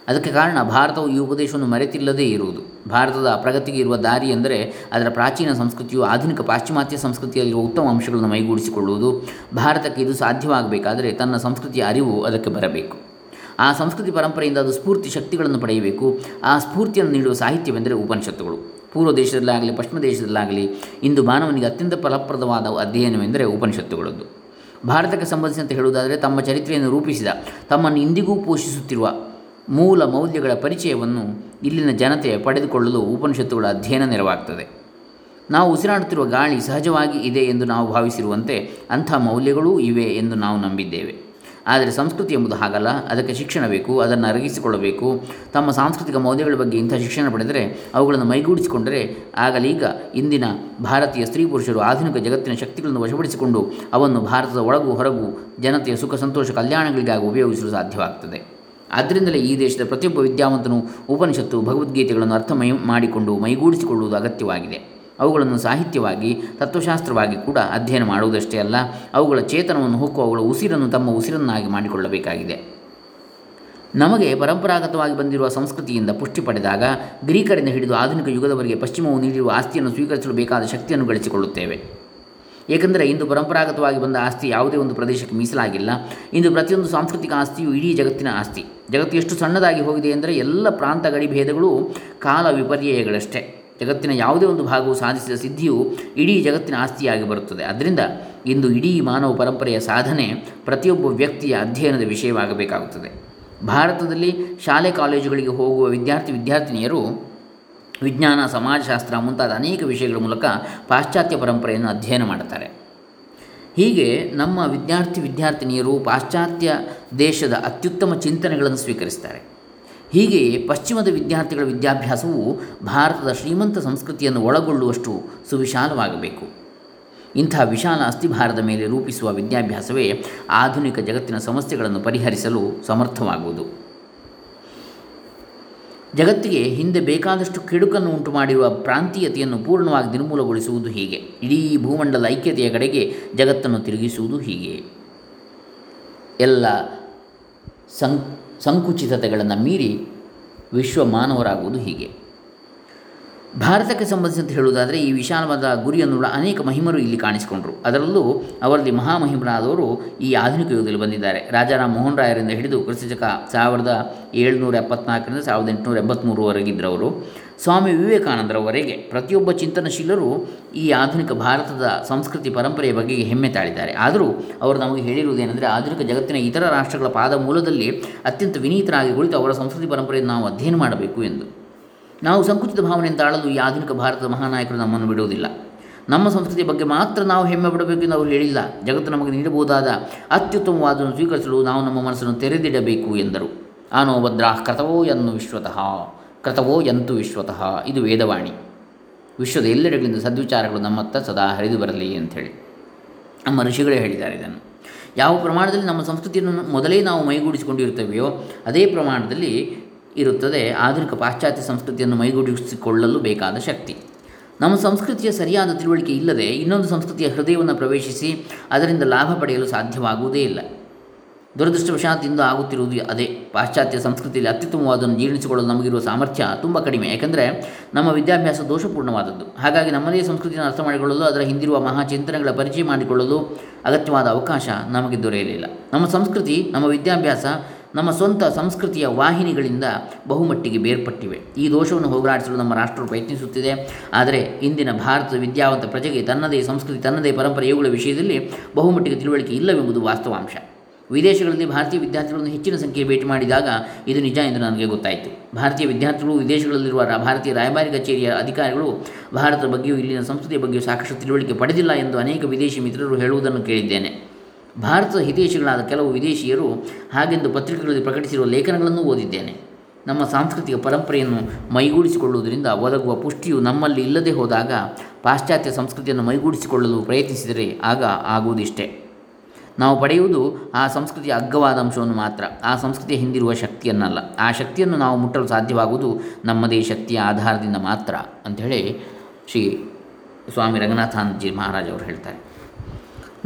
ಅದಕ್ಕೆ ಕಾರಣ ಭಾರತವು ಈ ಉಪದೇಶವನ್ನು ಮರೆತಿಲ್ಲದೇ ಇರುವುದು. ಭಾರತದ ಪ್ರಗತಿಗೆ ಇರುವ ದಾರಿ ಎಂದರೆ ಅದರ ಪ್ರಾಚೀನ ಸಂಸ್ಕೃತಿಯು ಆಧುನಿಕ ಪಾಶ್ಚಿಮಾತ್ಯ ಸಂಸ್ಕೃತಿಯಲ್ಲಿರುವ ಉತ್ತಮ ಅಂಶಗಳನ್ನು ಮೈಗೂಡಿಸಿಕೊಳ್ಳುವುದು. ಭಾರತಕ್ಕೆ ಇದು ಸಾಧ್ಯವಾಗಬೇಕಾದರೆ ತನ್ನ ಸಂಸ್ಕೃತಿಯ ಅರಿವು ಅದಕ್ಕೆ ಬರಬೇಕು. ಆ ಸಂಸ್ಕೃತಿ ಪರಂಪರೆಯಿಂದ ಅದು ಸ್ಫೂರ್ತಿ ಶಕ್ತಿಗಳನ್ನು ಪಡೆಯಬೇಕು. ಆ ಸ್ಫೂರ್ತಿಯನ್ನು ನೀಡುವ ಸಾಹಿತ್ಯವೆಂದರೆ ಉಪನಿಷತ್ತುಗಳು. ಪೂರ್ವ ದೇಶದಲ್ಲಾಗಲಿ, ಪಶ್ಚಿಮ ದೇಶದಲ್ಲಾಗಲಿ ಇಂದು ಮಾನವನಿಗೆ ಅತ್ಯಂತ ಫಲಪ್ರದವಾದ ಅಧ್ಯಯನವೆಂದರೆ ಉಪನಿಷತ್ತುಗಳದ್ದು. ಭಾರತಕ್ಕೆ ಸಂಬಂಧಿಸಿದಂತೆ ಹೇಳುವುದಾದರೆ ತಮ್ಮ ಚರಿತ್ರೆಯನ್ನು ರೂಪಿಸಿದ, ತಮ್ಮನ್ನು ಇಂದಿಗೂ ಪೋಷಿಸುತ್ತಿರುವ ಮೂಲ ಮೌಲ್ಯಗಳ ಪರಿಚಯವನ್ನು ಇಲ್ಲಿನ ಜನತೆ ಪಡೆದುಕೊಳ್ಳಲು ಉಪನಿಷತ್ತುಗಳ ಅಧ್ಯಯನ ನೆರವಾಗ್ತದೆ. ನಾವು ಉಸಿರಾಡುತ್ತಿರುವ ಗಾಳಿ ಸಹಜವಾಗಿ ಇದೆ ಎಂದು ನಾವು ಭಾವಿಸಿರುವಂತೆ ಅಂಥ ಮೌಲ್ಯಗಳೂ ಇವೆ ಎಂದು ನಾವು ನಂಬಿದ್ದೇವೆ. ಆದರೆ ಸಂಸ್ಕೃತಿ ಎಂಬುದು ಹಾಗಲ್ಲ. ಅದಕ್ಕೆ ಶಿಕ್ಷಣ ಬೇಕು, ಅದನ್ನು ಅರಗಿಸಿಕೊಳ್ಳಬೇಕು. ತಮ್ಮ ಸಾಂಸ್ಕೃತಿಕ ಮೌಲ್ಯಗಳ ಬಗ್ಗೆ ಇಂಥ ಶಿಕ್ಷಣ ಪಡೆದರೆ ಅವುಗಳನ್ನು ಮೈಗೂಡಿಸಿಕೊಂಡರೆ ಆಗಲೀಗ ಇಂದಿನ ಭಾರತೀಯ ಸ್ತ್ರೀ ಪುರುಷರು ಆಧುನಿಕ ಜಗತ್ತಿನ ಶಕ್ತಿಗಳನ್ನು ವಶಪಡಿಸಿಕೊಂಡು ಅವನ್ನು ಭಾರತದ ಒಳಗೂ ಹೊರಗೂ ಜನತೆಯ ಸುಖ, ಸಂತೋಷ, ಕಲ್ಯಾಣಗಳಿಗಾಗಿ ಉಪಯೋಗಿಸಲು ಸಾಧ್ಯವಾಗ್ತದೆ. ಆದ್ದರಿಂದಲೇ ಈ ದೇಶದ ಪ್ರತಿಯೊಬ್ಬ ವಿದ್ಯಾವಂತನು ಉಪನಿಷತ್ತು, ಭಗವದ್ಗೀತೆಗಳನ್ನು ಅರ್ಥ ಮೈ ಮಾಡಿಕೊಂಡು ಮೈಗೂಡಿಸಿಕೊಳ್ಳುವುದು ಅಗತ್ಯವಾಗಿದೆ. ಅವುಗಳನ್ನು ಸಾಹಿತ್ಯವಾಗಿ, ತತ್ವಶಾಸ್ತ್ರವಾಗಿ ಕೂಡ ಅಧ್ಯಯನ ಮಾಡುವುದಷ್ಟೇ ಅಲ್ಲ, ಅವುಗಳ ಚೇತನವನ್ನು ಹೊಕ್ಕು, ಅವುಗಳ ಉಸಿರನ್ನು ತಮ್ಮ ಉಸಿರನ್ನಾಗಿ ಮಾಡಿಕೊಳ್ಳಬೇಕಾಗಿದೆ. ನಮಗೆ ಪರಂಪರಾಗತವಾಗಿ ಬಂದಿರುವ ಸಂಸ್ಕೃತಿಯಿಂದ ಪುಷ್ಟಿ ಪಡೆದಾಗ, ಗ್ರೀಕರಿಂದ ಹಿಡಿದು ಆಧುನಿಕ ಯುಗದವರೆಗೆ ಪಶ್ಚಿಮವು ನೀಡಿರುವ ಆಸ್ತಿಯನ್ನು ಸ್ವೀಕರಿಸಲು ಬೇಕಾದ ಶಕ್ತಿಯನ್ನು ಗಳಿಸಿಕೊಳ್ಳುತ್ತೇವೆ. ಏಕೆಂದರೆ ಇಂದು ಪರಂಪರಾಗತವಾಗಿ ಬಂದ ಆಸ್ತಿ ಯಾವುದೇ ಒಂದು ಪ್ರದೇಶಕ್ಕೆ ಮೀಸಲಾಗಿಲ್ಲ. ಇಂದು ಪ್ರತಿಯೊಂದು ಸಾಂಸ್ಕೃತಿಕ ಆಸ್ತಿಯು ಇಡೀ ಜಗತ್ತಿನ ಆಸ್ತಿ. ಜಗತ್ತು ಎಷ್ಟು ಸಣ್ಣದಾಗಿ ಹೋಗಿದೆ ಎಂದರೆ ಎಲ್ಲ ಪ್ರಾಂತ ಗಡಿಭೇದಗಳು ಕಾಲ ವಿಪರ್ಯಯಗಳಷ್ಟೇ. ಜಗತ್ತಿನ ಯಾವುದೇ ಒಂದು ಭಾಗವು ಸಾಧಿಸಿದ ಸಿದ್ಧಿಯು ಇಡೀ ಜಗತ್ತಿನ ಆಸ್ತಿಯಾಗಿ ಬರುತ್ತದೆ. ಅದರಿಂದ ಇಂದು ಇಡೀ ಮಾನವ ಪರಂಪರೆಯ ಸಾಧನೆ ಪ್ರತಿಯೊಬ್ಬ ವ್ಯಕ್ತಿಯ ಅಧ್ಯಯನದ ವಿಷಯವಾಗಬೇಕಾಗುತ್ತದೆ. ಭಾರತದಲ್ಲಿ ಶಾಲೆ ಕಾಲೇಜುಗಳಿಗೆ ಹೋಗುವ ವಿದ್ಯಾರ್ಥಿ, ವಿದ್ಯಾರ್ಥಿನಿಯರು ವಿಜ್ಞಾನ, ಸಮಾಜಶಾಸ್ತ್ರ ಮುಂತಾದ ಅನೇಕ ವಿಷಯಗಳ ಮೂಲಕ ಪಾಶ್ಚಾತ್ಯ ಪರಂಪರೆಯನ್ನು ಅಧ್ಯಯನ ಮಾಡ್ತಾರೆ ಹೀಗೆ ನಮ್ಮ ವಿದ್ಯಾರ್ಥಿ ವಿದ್ಯಾರ್ಥಿನಿಯರು ಪಾಶ್ಚಾತ್ಯ ದೇಶದ ಅತ್ಯುತ್ತಮ ಚಿಂತನೆಗಳನ್ನು ಸ್ವೀಕರಿಸ್ತಾರೆ ಹೀಗೆಯೇ ಪಶ್ಚಿಮದ ವಿದ್ಯಾರ್ಥಿಗಳ ವಿದ್ಯಾಭ್ಯಾಸವು ಭಾರತದ ಶ್ರೀಮಂತ ಸಂಸ್ಕೃತಿಯನ್ನು ಒಳಗೊಳ್ಳುವಷ್ಟು ಸುವಿಶಾಲವಾಗಬೇಕು. ಇಂಥ ವಿಶಾಲ ಅಸ್ಥಿಭಾರದ ಮೇಲೆ ರೂಪಿಸುವ ವಿದ್ಯಾಭ್ಯಾಸವೇ ಆಧುನಿಕ ಜಗತ್ತಿನ ಸಮಸ್ಯೆಗಳನ್ನು ಪರಿಹರಿಸಲು ಸಮರ್ಥವಾಗುವುದು. ಜಗತ್ತಿಗೆ ಹಿಂದೆ ಬೇಕಾದಷ್ಟು ಕೆಡುಕನ್ನು ಉಂಟು ಮಾಡಿರುವ ಪ್ರಾಂತೀಯತೆಯನ್ನು ಪೂರ್ಣವಾಗಿ ನಿರ್ಮೂಲಗೊಳಿಸುವುದು ಹೀಗೆ. ಇಡೀ ಭೂಮಂಡಲ ಐಕ್ಯತೆಯ ಕಡೆಗೆ ಜಗತ್ತನ್ನು ತಿರುಗಿಸುವುದು ಹೀಗೆ. ಎಲ್ಲ ಸಂ, ಸಂಕುಚಿತತೆಗಳನ್ನು ಮೀರಿ ವಿಶ್ವ ಮಾನವರಾಗುವುದು ಹೀಗೆ. ಭಾರತಕ್ಕೆ ಸಂಬಂಧಿಸಿದಂತೆ ಹೇಳುವುದಾದರೆ, ಈ ವಿಶಾಲವಾದ ಗುರಿಯನ್ನುಳ್ಳ ಅನೇಕ ಮಹಿಮರು ಇಲ್ಲಿ ಕಾಣಿಸಿಕೊಂಡರು. ಅದರಲ್ಲೂ ಅವರಲ್ಲಿ ಮಹಾಮಹಿಮರಾದವರು ಈ ಆಧುನಿಕ ಯುಗದಲ್ಲಿ ಬಂದಿದ್ದಾರೆ. ರಾಜಾರಾಮ್ ಮೋಹನ್ ರಾಯರಿಂದ ಹಿಡಿದು ಕ್ರಿಸ್ತಶಕ ಸಾವಿರದ ಏಳುನೂರ ಎಪ್ಪತ್ನಾಲ್ಕರಿಂದ ಸಾವಿರದ ಎಂಟುನೂರ ಎಂಬತ್ತ್ಮೂರವರೆಗಿದ್ದರವರು ಸ್ವಾಮಿ ವಿವೇಕಾನಂದರವರೆಗೆ ಪ್ರತಿಯೊಬ್ಬ ಚಿಂತನಶೀಲರು ಈ ಆಧುನಿಕ ಭಾರತದ ಸಂಸ್ಕೃತಿ ಪರಂಪರೆಯ ಬಗೆಗೆ ಹೆಮ್ಮೆ ತಾಳಿದ್ದಾರೆ. ಆದರೂ ಅವರು ನಮಗೆ ಹೇಳಿರುವುದೇನೆಂದರೆ, ಆಧುನಿಕ ಜಗತ್ತಿನ ಇತರ ರಾಷ್ಟ್ರಗಳ ಪಾದ ಮೂಲದಲ್ಲಿ ಅತ್ಯಂತ ವಿನೀತರಾಗಿ ಕುಳಿತು ಅವರ ಸಂಸ್ಕೃತಿ ಪರಂಪರೆಯನ್ನು ನಾವು ಅಧ್ಯಯನ ಮಾಡಬೇಕು ಎಂದು. ನಾವು ಸಂಕುಚಿತ ಭಾವನೆಯಿಂದ ಆಳಲು ಈ ಆಧುನಿಕ ಭಾರತದ ಮಹಾನಾಯಕರು ನಮ್ಮನ್ನು ಬಿಡುವುದಿಲ್ಲ. ನಮ್ಮ ಸಂಸ್ಕೃತಿಯ ಬಗ್ಗೆ ಮಾತ್ರ ನಾವು ಹೆಮ್ಮೆ ಬಿಡಬೇಕು ಎಂದು ಅವರು ಹೇಳಿಲ್ಲ. ಜಗತ್ತು ನಮಗೆ ನೀಡಬಹುದಾದ ಅತ್ಯುತ್ತಮವಾದನ್ನು ಸ್ವೀಕರಿಸಲು ನಾವು ನಮ್ಮ ಮನಸ್ಸನ್ನು ತೆರೆದಿಡಬೇಕು ಎಂದರು. ಆನೋ ಭದ್ರಾ ಕೃತವೋ ಎನ್ನು ವಿಶ್ವತಃ, ಕೃತವೋ ಎಂತು ವಿಶ್ವತಃ, ಇದು ವೇದವಾಣಿ. ವಿಶ್ವದ ಎಲ್ಲೆಡೆಗಳಿಂದ ಸದ್ವಿಚಾರಗಳು ನಮ್ಮತ್ತ ಸದಾ ಹರಿದು ಬರಲಿ ಅಂಥೇಳಿ ನಮ್ಮ ಋಷಿಗಳೇ ಹೇಳಿದ್ದಾರೆ ಇದನ್ನು. ಯಾವ ಪ್ರಮಾಣದಲ್ಲಿ ನಮ್ಮ ಸಂಸ್ಕೃತಿಯನ್ನು ಮೊದಲೇ ನಾವು ಮೈಗೂಡಿಸಿಕೊಂಡಿರ್ತೇವೆಯೋ ಅದೇ ಪ್ರಮಾಣದಲ್ಲಿ ಇರುತ್ತದೆ. ಆಧುನಿಕ ಪಾಶ್ಚಾತ್ಯ ಸಂಸ್ಕೃತಿಯನ್ನು ಮೈಗೂಡಿಸಿಕೊಳ್ಳಲು ಬೇಕಾದ ಶಕ್ತಿ. ನಮ್ಮ ಸಂಸ್ಕೃತಿಯ ಸರಿಯಾದ ತಿಳುವಳಿಕೆ ಇಲ್ಲದೆ ಇನ್ನೊಂದು ಸಂಸ್ಕೃತಿಯ ಹೃದಯವನ್ನು ಪ್ರವೇಶಿಸಿ ಅದರಿಂದ ಲಾಭ ಪಡೆಯಲು ಸಾಧ್ಯವಾಗುವುದೇ ಇಲ್ಲ. ದುರದೃಷ್ಟವಶಾತ್ ಇಂದು ಆಗುತ್ತಿರುವುದು ಅದೇ. ಪಾಶ್ಚಾತ್ಯ ಸಂಸ್ಕೃತಿಯಲ್ಲಿ ಅತ್ಯುತ್ತಮವಾದನ್ನು ಜೀರ್ಣಿಸಿಕೊಳ್ಳಲು ನಮಗಿರುವ ಸಾಮರ್ಥ್ಯ ತುಂಬ ಕಡಿಮೆ. ಯಾಕೆಂದರೆ ನಮ್ಮ ವಿದ್ಯಾಭ್ಯಾಸ ದೋಷಪೂರ್ಣವಾದದ್ದು. ಹಾಗಾಗಿ ನಮ್ಮದೇ ಸಂಸ್ಕೃತಿಯನ್ನು ಅರ್ಥ ಮಾಡಿಕೊಳ್ಳಲು, ಅದರ ಹಿಂದಿರುವ ಮಹಾಚಿಂತನೆಗಳ ಪರಿಚಯ ಮಾಡಿಕೊಳ್ಳಲು ಅಗತ್ಯವಾದ ಅವಕಾಶ ನಮಗೆ ದೊರೆಯಲಿಲ್ಲ. ನಮ್ಮ ಸಂಸ್ಕೃತಿ, ನಮ್ಮ ವಿದ್ಯಾಭ್ಯಾಸ ನಮ್ಮ ಸ್ವಂತ ಸಂಸ್ಕೃತಿಯ ವಾಹಿನಿಗಳಿಂದ ಬಹುಮಟ್ಟಿಗೆ ಬೇರ್ಪಟ್ಟಿವೆ. ಈ ದೋಷವನ್ನು ಹೋಗಲಾಡಿಸಲು ನಮ್ಮ ರಾಷ್ಟ್ರವು ಪ್ರಯತ್ನಿಸುತ್ತಿದೆ. ಆದರೆ ಇಂದಿನ ಭಾರತದ ವಿದ್ಯಾವಂತ ಪ್ರಜೆಗೆ ತನ್ನದೇ ಸಂಸ್ಕೃತಿ, ತನ್ನದೇ ಪರಂಪರೆ ಇವುಗಳ ವಿಷಯದಲ್ಲಿ ಬಹುಮಟ್ಟಿಗೆ ತಿಳುವಳಿಕೆ ಇಲ್ಲವೆಂಬುದು ವಾಸ್ತವಾಂಶ. ವಿದೇಶಗಳಲ್ಲಿ ಭಾರತೀಯ ವಿದ್ಯಾರ್ಥಿಗಳನ್ನು ಹೆಚ್ಚಿನ ಸಂಖ್ಯೆ ಭೇಟಿ ಮಾಡಿದಾಗ ಇದು ನಿಜ ಎಂದು ನನಗೆ ಗೊತ್ತಾಯಿತು. ಭಾರತೀಯ ವಿದ್ಯಾರ್ಥಿಗಳು, ವಿದೇಶಗಳಲ್ಲಿರುವ ಭಾರತೀಯ ರಾಯಭಾರಿ ಕಚೇರಿಯ ಅಧಿಕಾರಿಗಳು ಭಾರತದ ಬಗ್ಗೆಯೂ ಇಲ್ಲಿನ ಸಂಸ್ಕೃತಿಯ ಬಗ್ಗೆಯೂ ಸಾಕಷ್ಟು ತಿಳುವಳಿಕೆ ಪಡೆದಿಲ್ಲ ಎಂದು ಅನೇಕ ವಿದೇಶಿ ಮಿತ್ರರು ಹೇಳುವುದನ್ನು ಕೇಳಿದ್ದೇನೆ. ಭಾರತದ ಹಿತೈಷಿಗಳಾದ ಕೆಲವು ವಿದೇಶಿಯರು ಹಾಗೆಂದು ಪತ್ರಿಕೆಗಳಲ್ಲಿ ಪ್ರಕಟಿಸಿರುವ ಲೇಖನಗಳನ್ನು ಓದಿದ್ದೇನೆ. ನಮ್ಮ ಸಾಂಸ್ಕೃತಿಕ ಪರಂಪರೆಯನ್ನು ಮೈಗೂಡಿಸಿಕೊಳ್ಳುವುದರಿಂದ ಒದಗುವ ಪುಷ್ಟಿಯು ನಮ್ಮಲ್ಲಿ ಇಲ್ಲದೆ ಹೋದಾಗ ಪಾಶ್ಚಾತ್ಯ ಸಂಸ್ಕೃತಿಯನ್ನು ಮೈಗೂಡಿಸಿಕೊಳ್ಳಲು ಪ್ರಯತ್ನಿಸಿದರೆ ಆಗ ಆಗುವುದಿಷ್ಟೇ. ನಾವು ಪಡೆಯುವುದು ಆ ಸಂಸ್ಕೃತಿಯ ಅಗ್ಗವಾದ ಅಂಶವನ್ನು ಮಾತ್ರ. ಆ ಸಂಸ್ಕೃತಿಯ ಹಿಂದಿರುವ ಶಕ್ತಿಯನ್ನಲ್ಲ. ಆ ಶಕ್ತಿಯನ್ನು ನಾವು ಮುಟ್ಟಲು ಸಾಧ್ಯವಾಗುವುದು ನಮ್ಮದೇ ಶಕ್ತಿಯ ಆಧಾರದಿಂದ ಮಾತ್ರ, ಅಂಥೇಳಿ ಶ್ರೀ ಸ್ವಾಮಿ ರಂಗನಾಥಾನಂದಜಿ ಮಹಾರಾಜ್ ಅವರು ಹೇಳ್ತಾರೆ.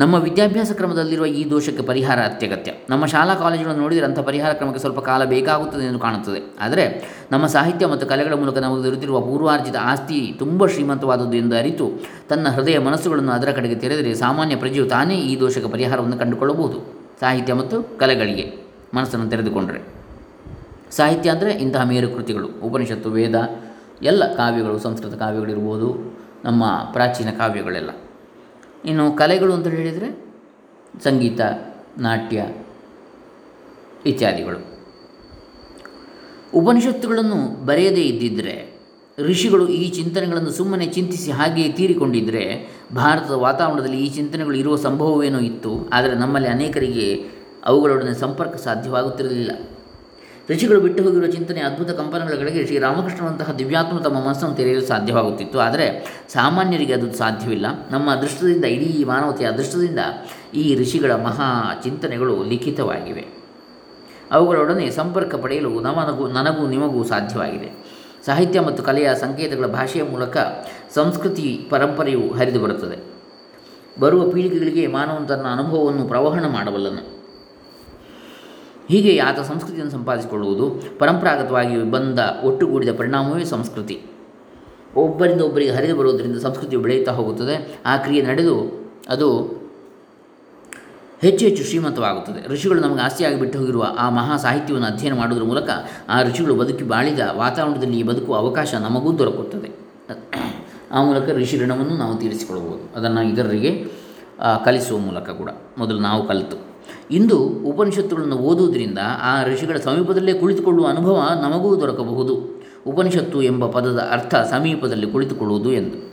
ನಮ್ಮ ವಿದ್ಯಾಭ್ಯಾಸ ಕ್ರಮದಲ್ಲಿರುವ ಈ ದೋಷಕ್ಕೆ ಪರಿಹಾರ ಅತ್ಯಗತ್ಯ. ನಮ್ಮ ಶಾಲಾ ಕಾಲೇಜುಗಳನ್ನು ನೋಡಿದರೆ ಅಂಥ ಪರಿಹಾರ ಕ್ರಮಕ್ಕೆ ಸ್ವಲ್ಪ ಕಾಲ ಬೇಕಾಗುತ್ತದೆ ಎಂದು ಕಾಣುತ್ತದೆ. ಆದರೆ ನಮ್ಮ ಸಾಹಿತ್ಯ ಮತ್ತು ಕಲೆಗಳ ಮೂಲಕ ನಮಗೆ ದೊರೆತಿರುವ ಪೂರ್ವಾರ್ಜಿತ ಆಸ್ತಿ ತುಂಬ ಶ್ರೀಮಂತವಾದದ್ದು ಎಂದು ಅರಿತು ತನ್ನ ಹೃದಯ ಮನಸ್ಸುಗಳನ್ನು ಅದರ ಕಡೆಗೆ ತೆರೆದರೆ ಸಾಮಾನ್ಯ ಪ್ರಜೆಯು ತಾನೇ ಈ ದೋಷಕ್ಕೆ ಪರಿಹಾರವನ್ನು ಕಂಡುಕೊಳ್ಳಬಹುದು. ಸಾಹಿತ್ಯ ಮತ್ತು ಕಲೆಗಳಿಗೆ ಮನಸ್ಸನ್ನು ತೆರೆದುಕೊಂಡರೆ. ಸಾಹಿತ್ಯ ಅಂದರೆ ಇಂತಹ ಮೇರು ಕೃತಿಗಳು. ಉಪನಿಷತ್ತು, ವೇದ, ಎಲ್ಲ ಕಾವ್ಯಗಳು, ಸಂಸ್ಕೃತ ಕಾವ್ಯಗಳಿರ್ಬೋದು ನಮ್ಮ ಪ್ರಾಚೀನ ಕಾವ್ಯಗಳೆಲ್ಲ. ಇನ್ನು ಕಲೆಗಳು ಅಂತ ಹೇಳಿದರೆ ಸಂಗೀತ, ನಾಟ್ಯ ಇತ್ಯಾದಿಗಳು. ಉಪನಿಷತ್ತುಗಳನ್ನು ಬರೆಯದೇ ಇದ್ದಿದ್ದರೆ ಋಷಿಗಳು ಈ ಚಿಂತನೆಗಳನ್ನು ಸುಮ್ಮನೆ ಚಿಂತಿಸಿ ಹಾಗೆಯೇ ತೀರಿಕೊಂಡಿದ್ದರೆ ಭಾರತದ ವಾತಾವರಣದಲ್ಲಿ ಈ ಚಿಂತನೆಗಳು ಇರುವ ಸಂಭವವೇನೋ ಇತ್ತು, ಆದರೆ ನಮ್ಮಲ್ಲಿ ಅನೇಕರಿಗೆ ಅವುಗಳೊಡನೆ ಸಂಪರ್ಕ ಸಾಧ್ಯವಾಗುತ್ತಿರಲಿಲ್ಲ. ಋಷಿಗಳು ಬಿಟ್ಟು ಹೋಗಿರುವ ಚಿಂತನೆ ಅದ್ಭುತ ಕಂಪನಗಳ ಕಡೆಗೆ ಶ್ರೀರಾಮಕೃಷ್ಣನಂತಹ ದಿವ್ಯಾತ್ಮ ತಮ್ಮ ಮನಸ್ಸನ್ನು ತೆರೆಯಲು ಸಾಧ್ಯವಾಗುತ್ತಿತ್ತು. ಆದರೆ ಸಾಮಾನ್ಯರಿಗೆ ಅದು ಸಾಧ್ಯವಿಲ್ಲ. ನಮ್ಮ ಅದೃಷ್ಟದಿಂದ, ಇಡೀ ಮಾನವತೆಯ ಅದೃಷ್ಟದಿಂದ ಈ ಋಷಿಗಳ ಮಹಾ ಚಿಂತನೆಗಳು ಲಿಖಿತವಾಗಿವೆ. ಅವುಗಳೊಡನೆ ಸಂಪರ್ಕ ಪಡೆಯಲು ನಮನಗೂ, ನನಗೂ ನಿಮಗೂ ಸಾಧ್ಯವಾಗಿದೆ. ಸಾಹಿತ್ಯ ಮತ್ತು ಕಲೆಯ ಸಂಕೇತಗಳ ಭಾಷೆಯ ಮೂಲಕ ಸಂಸ್ಕೃತಿ ಪರಂಪರೆಯು ಹರಿದು ಬರುತ್ತದೆ. ಬರುವ ಪೀಳಿಗೆಗಳಿಗೆ ಮಾನವನ ತನ್ನ ಅನುಭವವನ್ನು ಪ್ರವಹಣ ಮಾಡಬಲ್ಲನು. ಹೀಗೆ ಆತ ಸಂಸ್ಕೃತಿಯನ್ನು ಸಂಪಾದಿಸಿಕೊಳ್ಳುವುದು ಪರಂಪರಾಗತವಾಗಿ ಬಂದ ಒಟ್ಟುಗೂಡಿದ ಪರಿಣಾಮವೇ ಸಂಸ್ಕೃತಿ. ಒಬ್ಬರಿಂದ ಒಬ್ಬರಿಗೆ ಹರಿದು ಬರುವುದರಿಂದ ಸಂಸ್ಕೃತಿಯು ಬೆಳೆಯುತ್ತಾ ಹೋಗುತ್ತದೆ. ಆ ಕ್ರಿಯೆ ನಡೆದು ಅದು ಹೆಚ್ಚು ಹೆಚ್ಚು ಶ್ರೀಮಂತವಾಗುತ್ತದೆ. ಋಷಿಗಳು ನಮಗೆ ಆಸ್ತಿಯಾಗಿ ಬಿಟ್ಟು ಹೋಗಿರುವ ಆ ಮಹಾ ಸಾಹಿತ್ಯವನ್ನು ಅಧ್ಯಯನ ಮಾಡುವುದರ ಮೂಲಕ ಆ ಋಷಿಗಳು ಬದುಕಿ ಬಾಳಿದ ವಾತಾವರಣದಲ್ಲಿ ಬದುಕುವ ಅವಕಾಶ ನಮಗೂ ದೊರಕುತ್ತದೆ. ಆ ಮೂಲಕ ಋಷಿ ಋಣವನ್ನು ನಾವು ತೀರಿಸಿಕೊಳ್ಳಬಹುದು. ಅದನ್ನು ಇತರರಿಗೆ ಕಲಿಸುವ ಮೂಲಕ ಕೂಡ. ಮೊದಲು ನಾವು ಕಲಿತು. ಇಂದು ಉಪನಿಷತ್ತುಗಳನ್ನು ಓದುವುದರಿಂದ ಆ ಋಷಿಗಳ ಸಮೀಪದಲ್ಲೇ ಕುಳಿತುಕೊಳ್ಳುವ ಅನುಭವ ನಮಗೂ ದೊರಕಬಹುದು. ಉಪನಿಷತ್ತು ಎಂಬ ಪದದ ಅರ್ಥ ಸಮೀಪದಲ್ಲಿ ಕುಳಿತುಕೊಳ್ಳುವುದು ಎಂದು.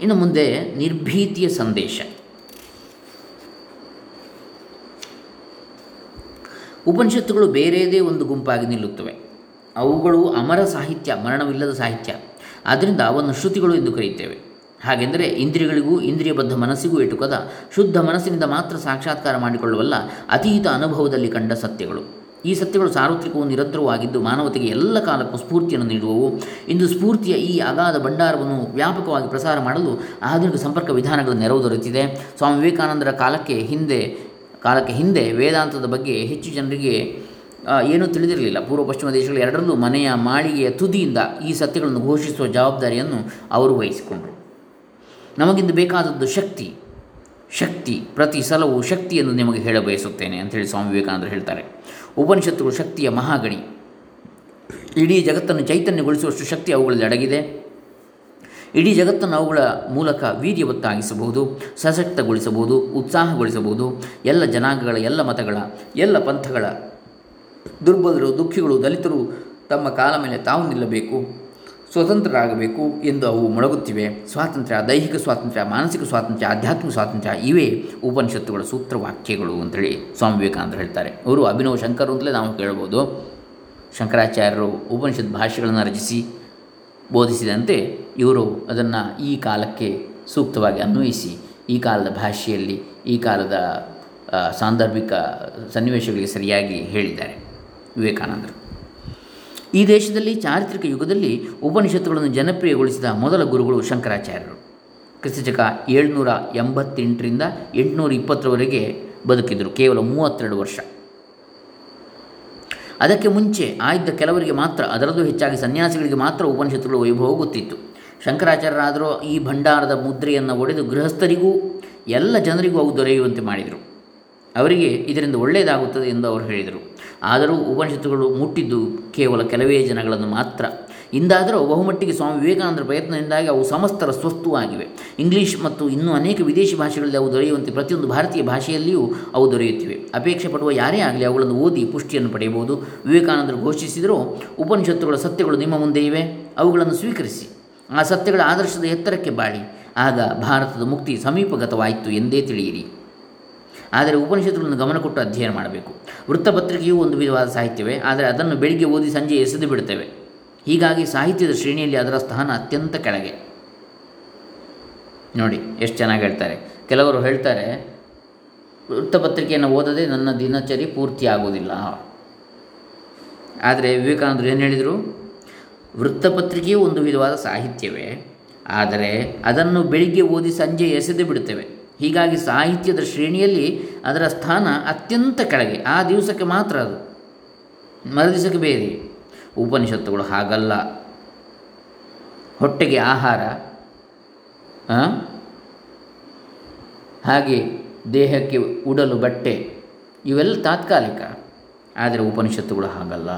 ಇನ್ನು ಮುಂದೆ ನಿರ್ಭೀತಿಯ ಸಂದೇಶ. ಉಪನಿಷತ್ತುಗಳು ಬೇರೆಯದೇ ಒಂದು ಗುಂಪಾಗಿ ನಿಲ್ಲುತ್ತವೆ. ಅವುಗಳು ಅಮರ ಸಾಹಿತ್ಯ, ಮರಣವಿಲ್ಲದ ಸಾಹಿತ್ಯ. ಆದ್ದರಿಂದ ಅವನ್ನು ಶ್ರುತಿಗಳು ಎಂದು ಕರೆಯುತ್ತೇವೆ. ಹಾಗೆಂದರೆ ಇಂದ್ರಿಯಗಳಿಗೂ ಇಂದ್ರಿಯಬದ್ಧ ಮನಸ್ಸಿಗೂ ಎಟುಕದ ಶುದ್ಧ ಮನಸ್ಸಿನಿಂದ ಮಾತ್ರ ಸಾಕ್ಷಾತ್ಕಾರ ಮಾಡಿಕೊಳ್ಳುವಲ್ಲ ಅತೀತ ಅನುಭವದಲ್ಲಿ ಕಂಡ ಸತ್ಯಗಳು. ಈ ಸತ್ಯಗಳು ಸಾರ್ವತ್ರಿಕವೂ ನಿರಂತರವಾಗಿದ್ದು ಮಾನವತೆಗೆ ಎಲ್ಲ ಕಾಲಕ್ಕೂ ಸ್ಫೂರ್ತಿಯನ್ನು ನೀಡುವವು. ಇಂದು ಸ್ಫೂರ್ತಿಯ ಈ ಅಗಾಧ ಭಂಡಾರವನ್ನು ವ್ಯಾಪಕವಾಗಿ ಪ್ರಸಾರ ಮಾಡಲು ಆಧುನಿಕ ಸಂಪರ್ಕ ವಿಧಾನಗಳ ನೆರವು ದೊರೆತಿದೆ. ಸ್ವಾಮಿ ವಿವೇಕಾನಂದರ ಕಾಲಕ್ಕೆ ಹಿಂದೆ ಕಾಲಕ್ಕೆ ಹಿಂದೆ ವೇದಾಂತದ ಬಗ್ಗೆ ಹೆಚ್ಚು ಜನರಿಗೆ ಏನೂ ತಿಳಿದಿರಲಿಲ್ಲ. ಪೂರ್ವ ಪಶ್ಚಿಮ ದೇಶಗಳು ಎರಡರಲ್ಲೂ ಮನೆಯ ಮಾಳಿಗೆಯ ತುದಿಯಿಂದ ಈ ಸತ್ಯಗಳನ್ನು ಘೋಷಿಸುವ ಜವಾಬ್ದಾರಿಯನ್ನು ಅವರು ವಹಿಸಿಕೊಂಡರು. ನಮಗಿಂದು ಬೇಕಾದದ್ದು ಶಕ್ತಿ. ಶಕ್ತಿ, ಪ್ರತಿ ಸಲವೂ ಶಕ್ತಿಯನ್ನು ನಿಮಗೆ ಹೇಳ ಬಯಸುತ್ತೇನೆ ಅಂಥೇಳಿ ಸ್ವಾಮಿ ವಿವೇಕಾನಂದರು ಹೇಳ್ತಾರೆ. ಉಪನಿಷತ್ತುಗಳು ಶಕ್ತಿಯ ಮಹಾಗಣಿ. ಇಡೀ ಜಗತ್ತನ್ನು ಚೈತನ್ಯಗೊಳಿಸುವಷ್ಟು ಶಕ್ತಿ ಅವುಗಳಲ್ಲಿ ಅಡಗಿದೆ. ಇಡೀ ಜಗತ್ತನ್ನು ಅವುಗಳ ಮೂಲಕ ವೀರ್ಯವತ್ತಾಗಿಸಬಹುದು ಸಶಕ್ತಗೊಳಿಸಬಹುದು, ಉತ್ಸಾಹಗೊಳಿಸಬಹುದು. ಎಲ್ಲ ಜನಾಂಗಗಳ, ಎಲ್ಲ ಮತಗಳ, ಎಲ್ಲ ಪಂಥಗಳ ದುರ್ಬಲರು, ದುಃಖಿಗಳು, ದಲಿತರು ತಮ್ಮ ಕಾಲ ಮೇಲೆ ತಾವು ನಿಲ್ಲಬೇಕು. ಸ್ವತಂತ್ರರಾಗಬೇಕು ಎಂದು ಅವು ಮೊಳಗುತ್ತಿವೆ. ಸ್ವಾತಂತ್ರ್ಯ, ದೈಹಿಕ ಸ್ವಾತಂತ್ರ್ಯ, ಮಾನಸಿಕ ಸ್ವಾತಂತ್ರ್ಯ, ಆಧ್ಯಾತ್ಮಿಕ ಸ್ವಾತಂತ್ರ್ಯ ಇವೇ ಉಪನಿಷತ್ತುಗಳ ಸೂತ್ರವಾಕ್ಯಗಳು ಅಂತೇಳಿ ಸ್ವಾಮಿ ವಿವೇಕಾನಂದರು ಹೇಳ್ತಾರೆ. ಅವರು ಅಭಿನವ ಶಂಕರ್ ಅಂತಲೇ ನಾವು ಕೇಳ್ಬೋದು. ಶಂಕರಾಚಾರ್ಯರು ಉಪನಿಷತ್ ಭಾಷೆಗಳನ್ನು ರಚಿಸಿ ಬೋಧಿಸಿದಂತೆ ಇವರು ಅದನ್ನು ಈ ಕಾಲಕ್ಕೆ ಸೂಕ್ತವಾಗಿ ಅನ್ವಯಿಸಿ, ಈ ಕಾಲದ ಭಾಷೆಯಲ್ಲಿ, ಈ ಕಾಲದ ಸಾಂದರ್ಭಿಕ ಸನ್ನಿವೇಶಗಳಿಗೆ ಸರಿಯಾಗಿ ಹೇಳಿದ್ದಾರೆ ವಿವೇಕಾನಂದರು. ಈ ದೇಶದಲ್ಲಿ ಚಾರಿತ್ರಿಕ ಯುಗದಲ್ಲಿ ಉಪನಿಷತ್ತುಗಳನ್ನು ಜನಪ್ರಿಯಗೊಳಿಸಿದ ಮೊದಲ ಗುರುಗಳು ಶಂಕರಾಚಾರ್ಯರು. ಕ್ರಿಸ್ತಚಕ ಏಳ್ನೂರ ಎಂಬತ್ತೆಂಟರಿಂದ ಎಂಟುನೂರ ಇಪ್ಪತ್ತರವರೆಗೆ ಬದುಕಿದರು, ಕೇವಲ ಮೂವತ್ತೆರಡು ವರ್ಷ. ಅದಕ್ಕೆ ಮುಂಚೆ ಆಯ್ದ ಕೆಲವರಿಗೆ ಮಾತ್ರ ಅದರದ್ದು ಹೆಚ್ಚಾಗಿ ಸನ್ಯಾಸಿಗಳಿಗೆ ಮಾತ್ರ ಉಪನಿಷತ್ತುಗಳು ವೈಭವ ಗೊತ್ತಿತ್ತು ಶಂಕರಾಚಾರ್ಯರಾದರೂ ಈ ಭಂಡಾರದ ಮುದ್ರೆಯನ್ನು ಒಡೆದು ಗೃಹಸ್ಥರಿಗೂ, ಎಲ್ಲ ಜನರಿಗೂ ಅವು ದೊರೆಯುವಂತೆ ಮಾಡಿದರು. ಅವರಿಗೆ ಇದರಿಂದ ಒಳ್ಳೆಯದಾಗುತ್ತದೆ ಎಂದು ಅವರು ಹೇಳಿದರು. ಆದರೂ ಉಪನಿಷತ್ತುಗಳು ಮುಟ್ಟಿದ್ದು ಕೇವಲ ಕೆಲವೇ ಜನಗಳನ್ನು ಮಾತ್ರ. ಇಂದಾದರೂ ಬಹುಮಟ್ಟಿಗೆ ಸ್ವಾಮಿ ವಿವೇಕಾನಂದರ ಪ್ರಯತ್ನದಿಂದಾಗಿ ಅವು ಸಮಸ್ತರ ಸ್ವಸ್ತುವಾಗಿವೆ. ಇಂಗ್ಲೀಷ್ ಮತ್ತು ಇನ್ನೂ ಅನೇಕ ವಿದೇಶಿ ಭಾಷೆಗಳಲ್ಲಿ ಅವು ದೊರೆಯುವಂತೆ ಪ್ರತಿಯೊಂದು ಭಾರತೀಯ ಭಾಷೆಯಲ್ಲಿಯೂ ಅವು ದೊರೆಯುತ್ತಿವೆ. ಅಪೇಕ್ಷೆ ಪಡುವ ಯಾರೇ ಆಗಲಿ ಅವುಗಳನ್ನು ಓದಿ ಪುಷ್ಟಿಯನ್ನು ಪಡೆಯಬಹುದು. ವಿವೇಕಾನಂದರು ಘೋಷಿಸಿದರೂ, ಉಪನಿಷತ್ತುಗಳ ಸತ್ಯಗಳು ನಿಮ್ಮ ಮುಂದೆ ಇವೆ, ಅವುಗಳನ್ನು ಸ್ವೀಕರಿಸಿ. ಆ ಸತ್ಯಗಳ ಆದರ್ಶದ ಎತ್ತರಕ್ಕೆ ಬಾಳಿ. ಆಗ ಭಾರತದ ಮುಕ್ತಿ ಸಮೀಪಗತವಾಯಿತು ಎಂದೇ ತಿಳಿಯಿರಿ. ಆದರೆ ಉಪನಿಷತ್ತುಗಳನ್ನು ಗಮನ ಕೊಟ್ಟು ಅಧ್ಯಯನ ಮಾಡಬೇಕು. ವೃತ್ತಪತ್ರಿಕೆಯೂ ಒಂದು ವಿಧವಾದ ಸಾಹಿತ್ಯವೇ, ಆದರೆ ಅದನ್ನು ಬೆಳಿಗ್ಗೆ ಓದಿ ಸಂಜೆ ಎಸೆದು ಬಿಡುತ್ತೇವೆ. ಹೀಗಾಗಿ ಸಾಹಿತ್ಯದ ಶ್ರೇಣಿಯಲ್ಲಿ ಅದರ ಸ್ಥಾನ ಅತ್ಯಂತ ಕೆಳಗೆ. ನೋಡಿ, ಎಷ್ಟು ಚೆನ್ನಾಗಿ ಹೇಳ್ತಾರೆ. ಕೆಲವರು ಹೇಳ್ತಾರೆ, ವೃತ್ತಪತ್ರಿಕೆಯನ್ನು ಓದದೆ ನನ್ನ ದಿನಚರಿ ಪೂರ್ತಿ ಆಗೋದಿಲ್ಲ ಆದರೆ ವಿವೇಕಾನಂದರು ಏನು ಹೇಳಿದರು? ವೃತ್ತಪತ್ರಿಕೆಯೂ ಒಂದು ವಿಧವಾದ ಸಾಹಿತ್ಯವೇ, ಆದರೆ ಅದನ್ನು ಬೆಳಿಗ್ಗೆ ಓದಿ ಸಂಜೆ ಎಸೆದು ಬಿಡುತ್ತೇವೆ. ಹೀಗಾಗಿ ಸಾಹಿತ್ಯದ ಶ್ರೇಣಿಯಲ್ಲಿ ಅದರ ಸ್ಥಾನ ಅತ್ಯಂತ ಕೆಳಗೆ, ಆ ದಿವಸಕ್ಕೆ ಮಾತ್ರ ಅದು. ಮರದಿಸಕ್ಕೆ ಬೇರೆ. ಉಪನಿಷತ್ತುಗಳು ಹಾಗಲ್ಲ. ಹೊಟ್ಟೆಗೆ ಆಹಾರ ಹಾಗೆ ದೇಹಕ್ಕೆ ಉಡಲು ಬಟ್ಟೆ, ಇವೆಲ್ಲ ತಾತ್ಕಾಲಿಕ. ಆದರೆ ಉಪನಿಷತ್ತುಗಳು ಹಾಗಲ್ಲ.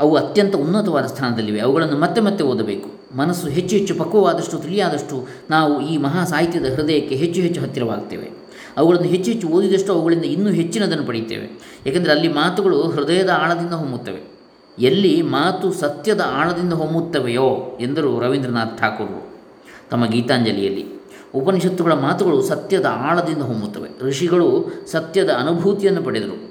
ಅವು ಅತ್ಯಂತ ಉನ್ನತವಾದ ಸ್ಥಾನದಲ್ಲಿವೆ. ಅವುಗಳನ್ನು ಮತ್ತೆ ಮತ್ತೆ ಓದಬೇಕು. ಮನಸ್ಸು ಹೆಚ್ಚು ಹೆಚ್ಚು ಪಕ್ವವಾದಷ್ಟು, ತಿಳಿಯಾದಷ್ಟು ನಾವು ಈ ಮಹಾ ಸಾಹಿತ್ಯದ ಹೃದಯಕ್ಕೆ ಹೆಚ್ಚು ಹೆಚ್ಚು ಹತ್ತಿರವಾಗ್ತೇವೆ. ಅವುಗಳನ್ನು ಹೆಚ್ಚು ಹೆಚ್ಚು ಓದಿದಷ್ಟು ಅವುಗಳಿಂದ ಇನ್ನೂ ಹೆಚ್ಚಿನದನ್ನು ಪಡೆಯುತ್ತೇವೆ. ಏಕೆಂದರೆ ಅಲ್ಲಿ ಮಾತುಗಳು ಹೃದಯದ ಆಳದಿಂದ ಹೊಮ್ಮುತ್ತವೆ. ಎಲ್ಲಿ ಮಾತು ಸತ್ಯದ ಆಳದಿಂದ ಹೊಮ್ಮುತ್ತವೆಯೋ ಎಂದರು ರವೀಂದ್ರನಾಥ್ ಠಾಕೂರರು ತಮ್ಮ ಗೀತಾಂಜಲಿಯಲ್ಲಿ. ಉಪನಿಷತ್ತುಗಳ ಮಾತುಗಳು ಸತ್ಯದ ಆಳದಿಂದ ಹೊಮ್ಮುತ್ತವೆ. ಋಷಿಗಳು ಸತ್ಯದ ಅನುಭೂತಿಯನ್ನು ಪಡೆದರು.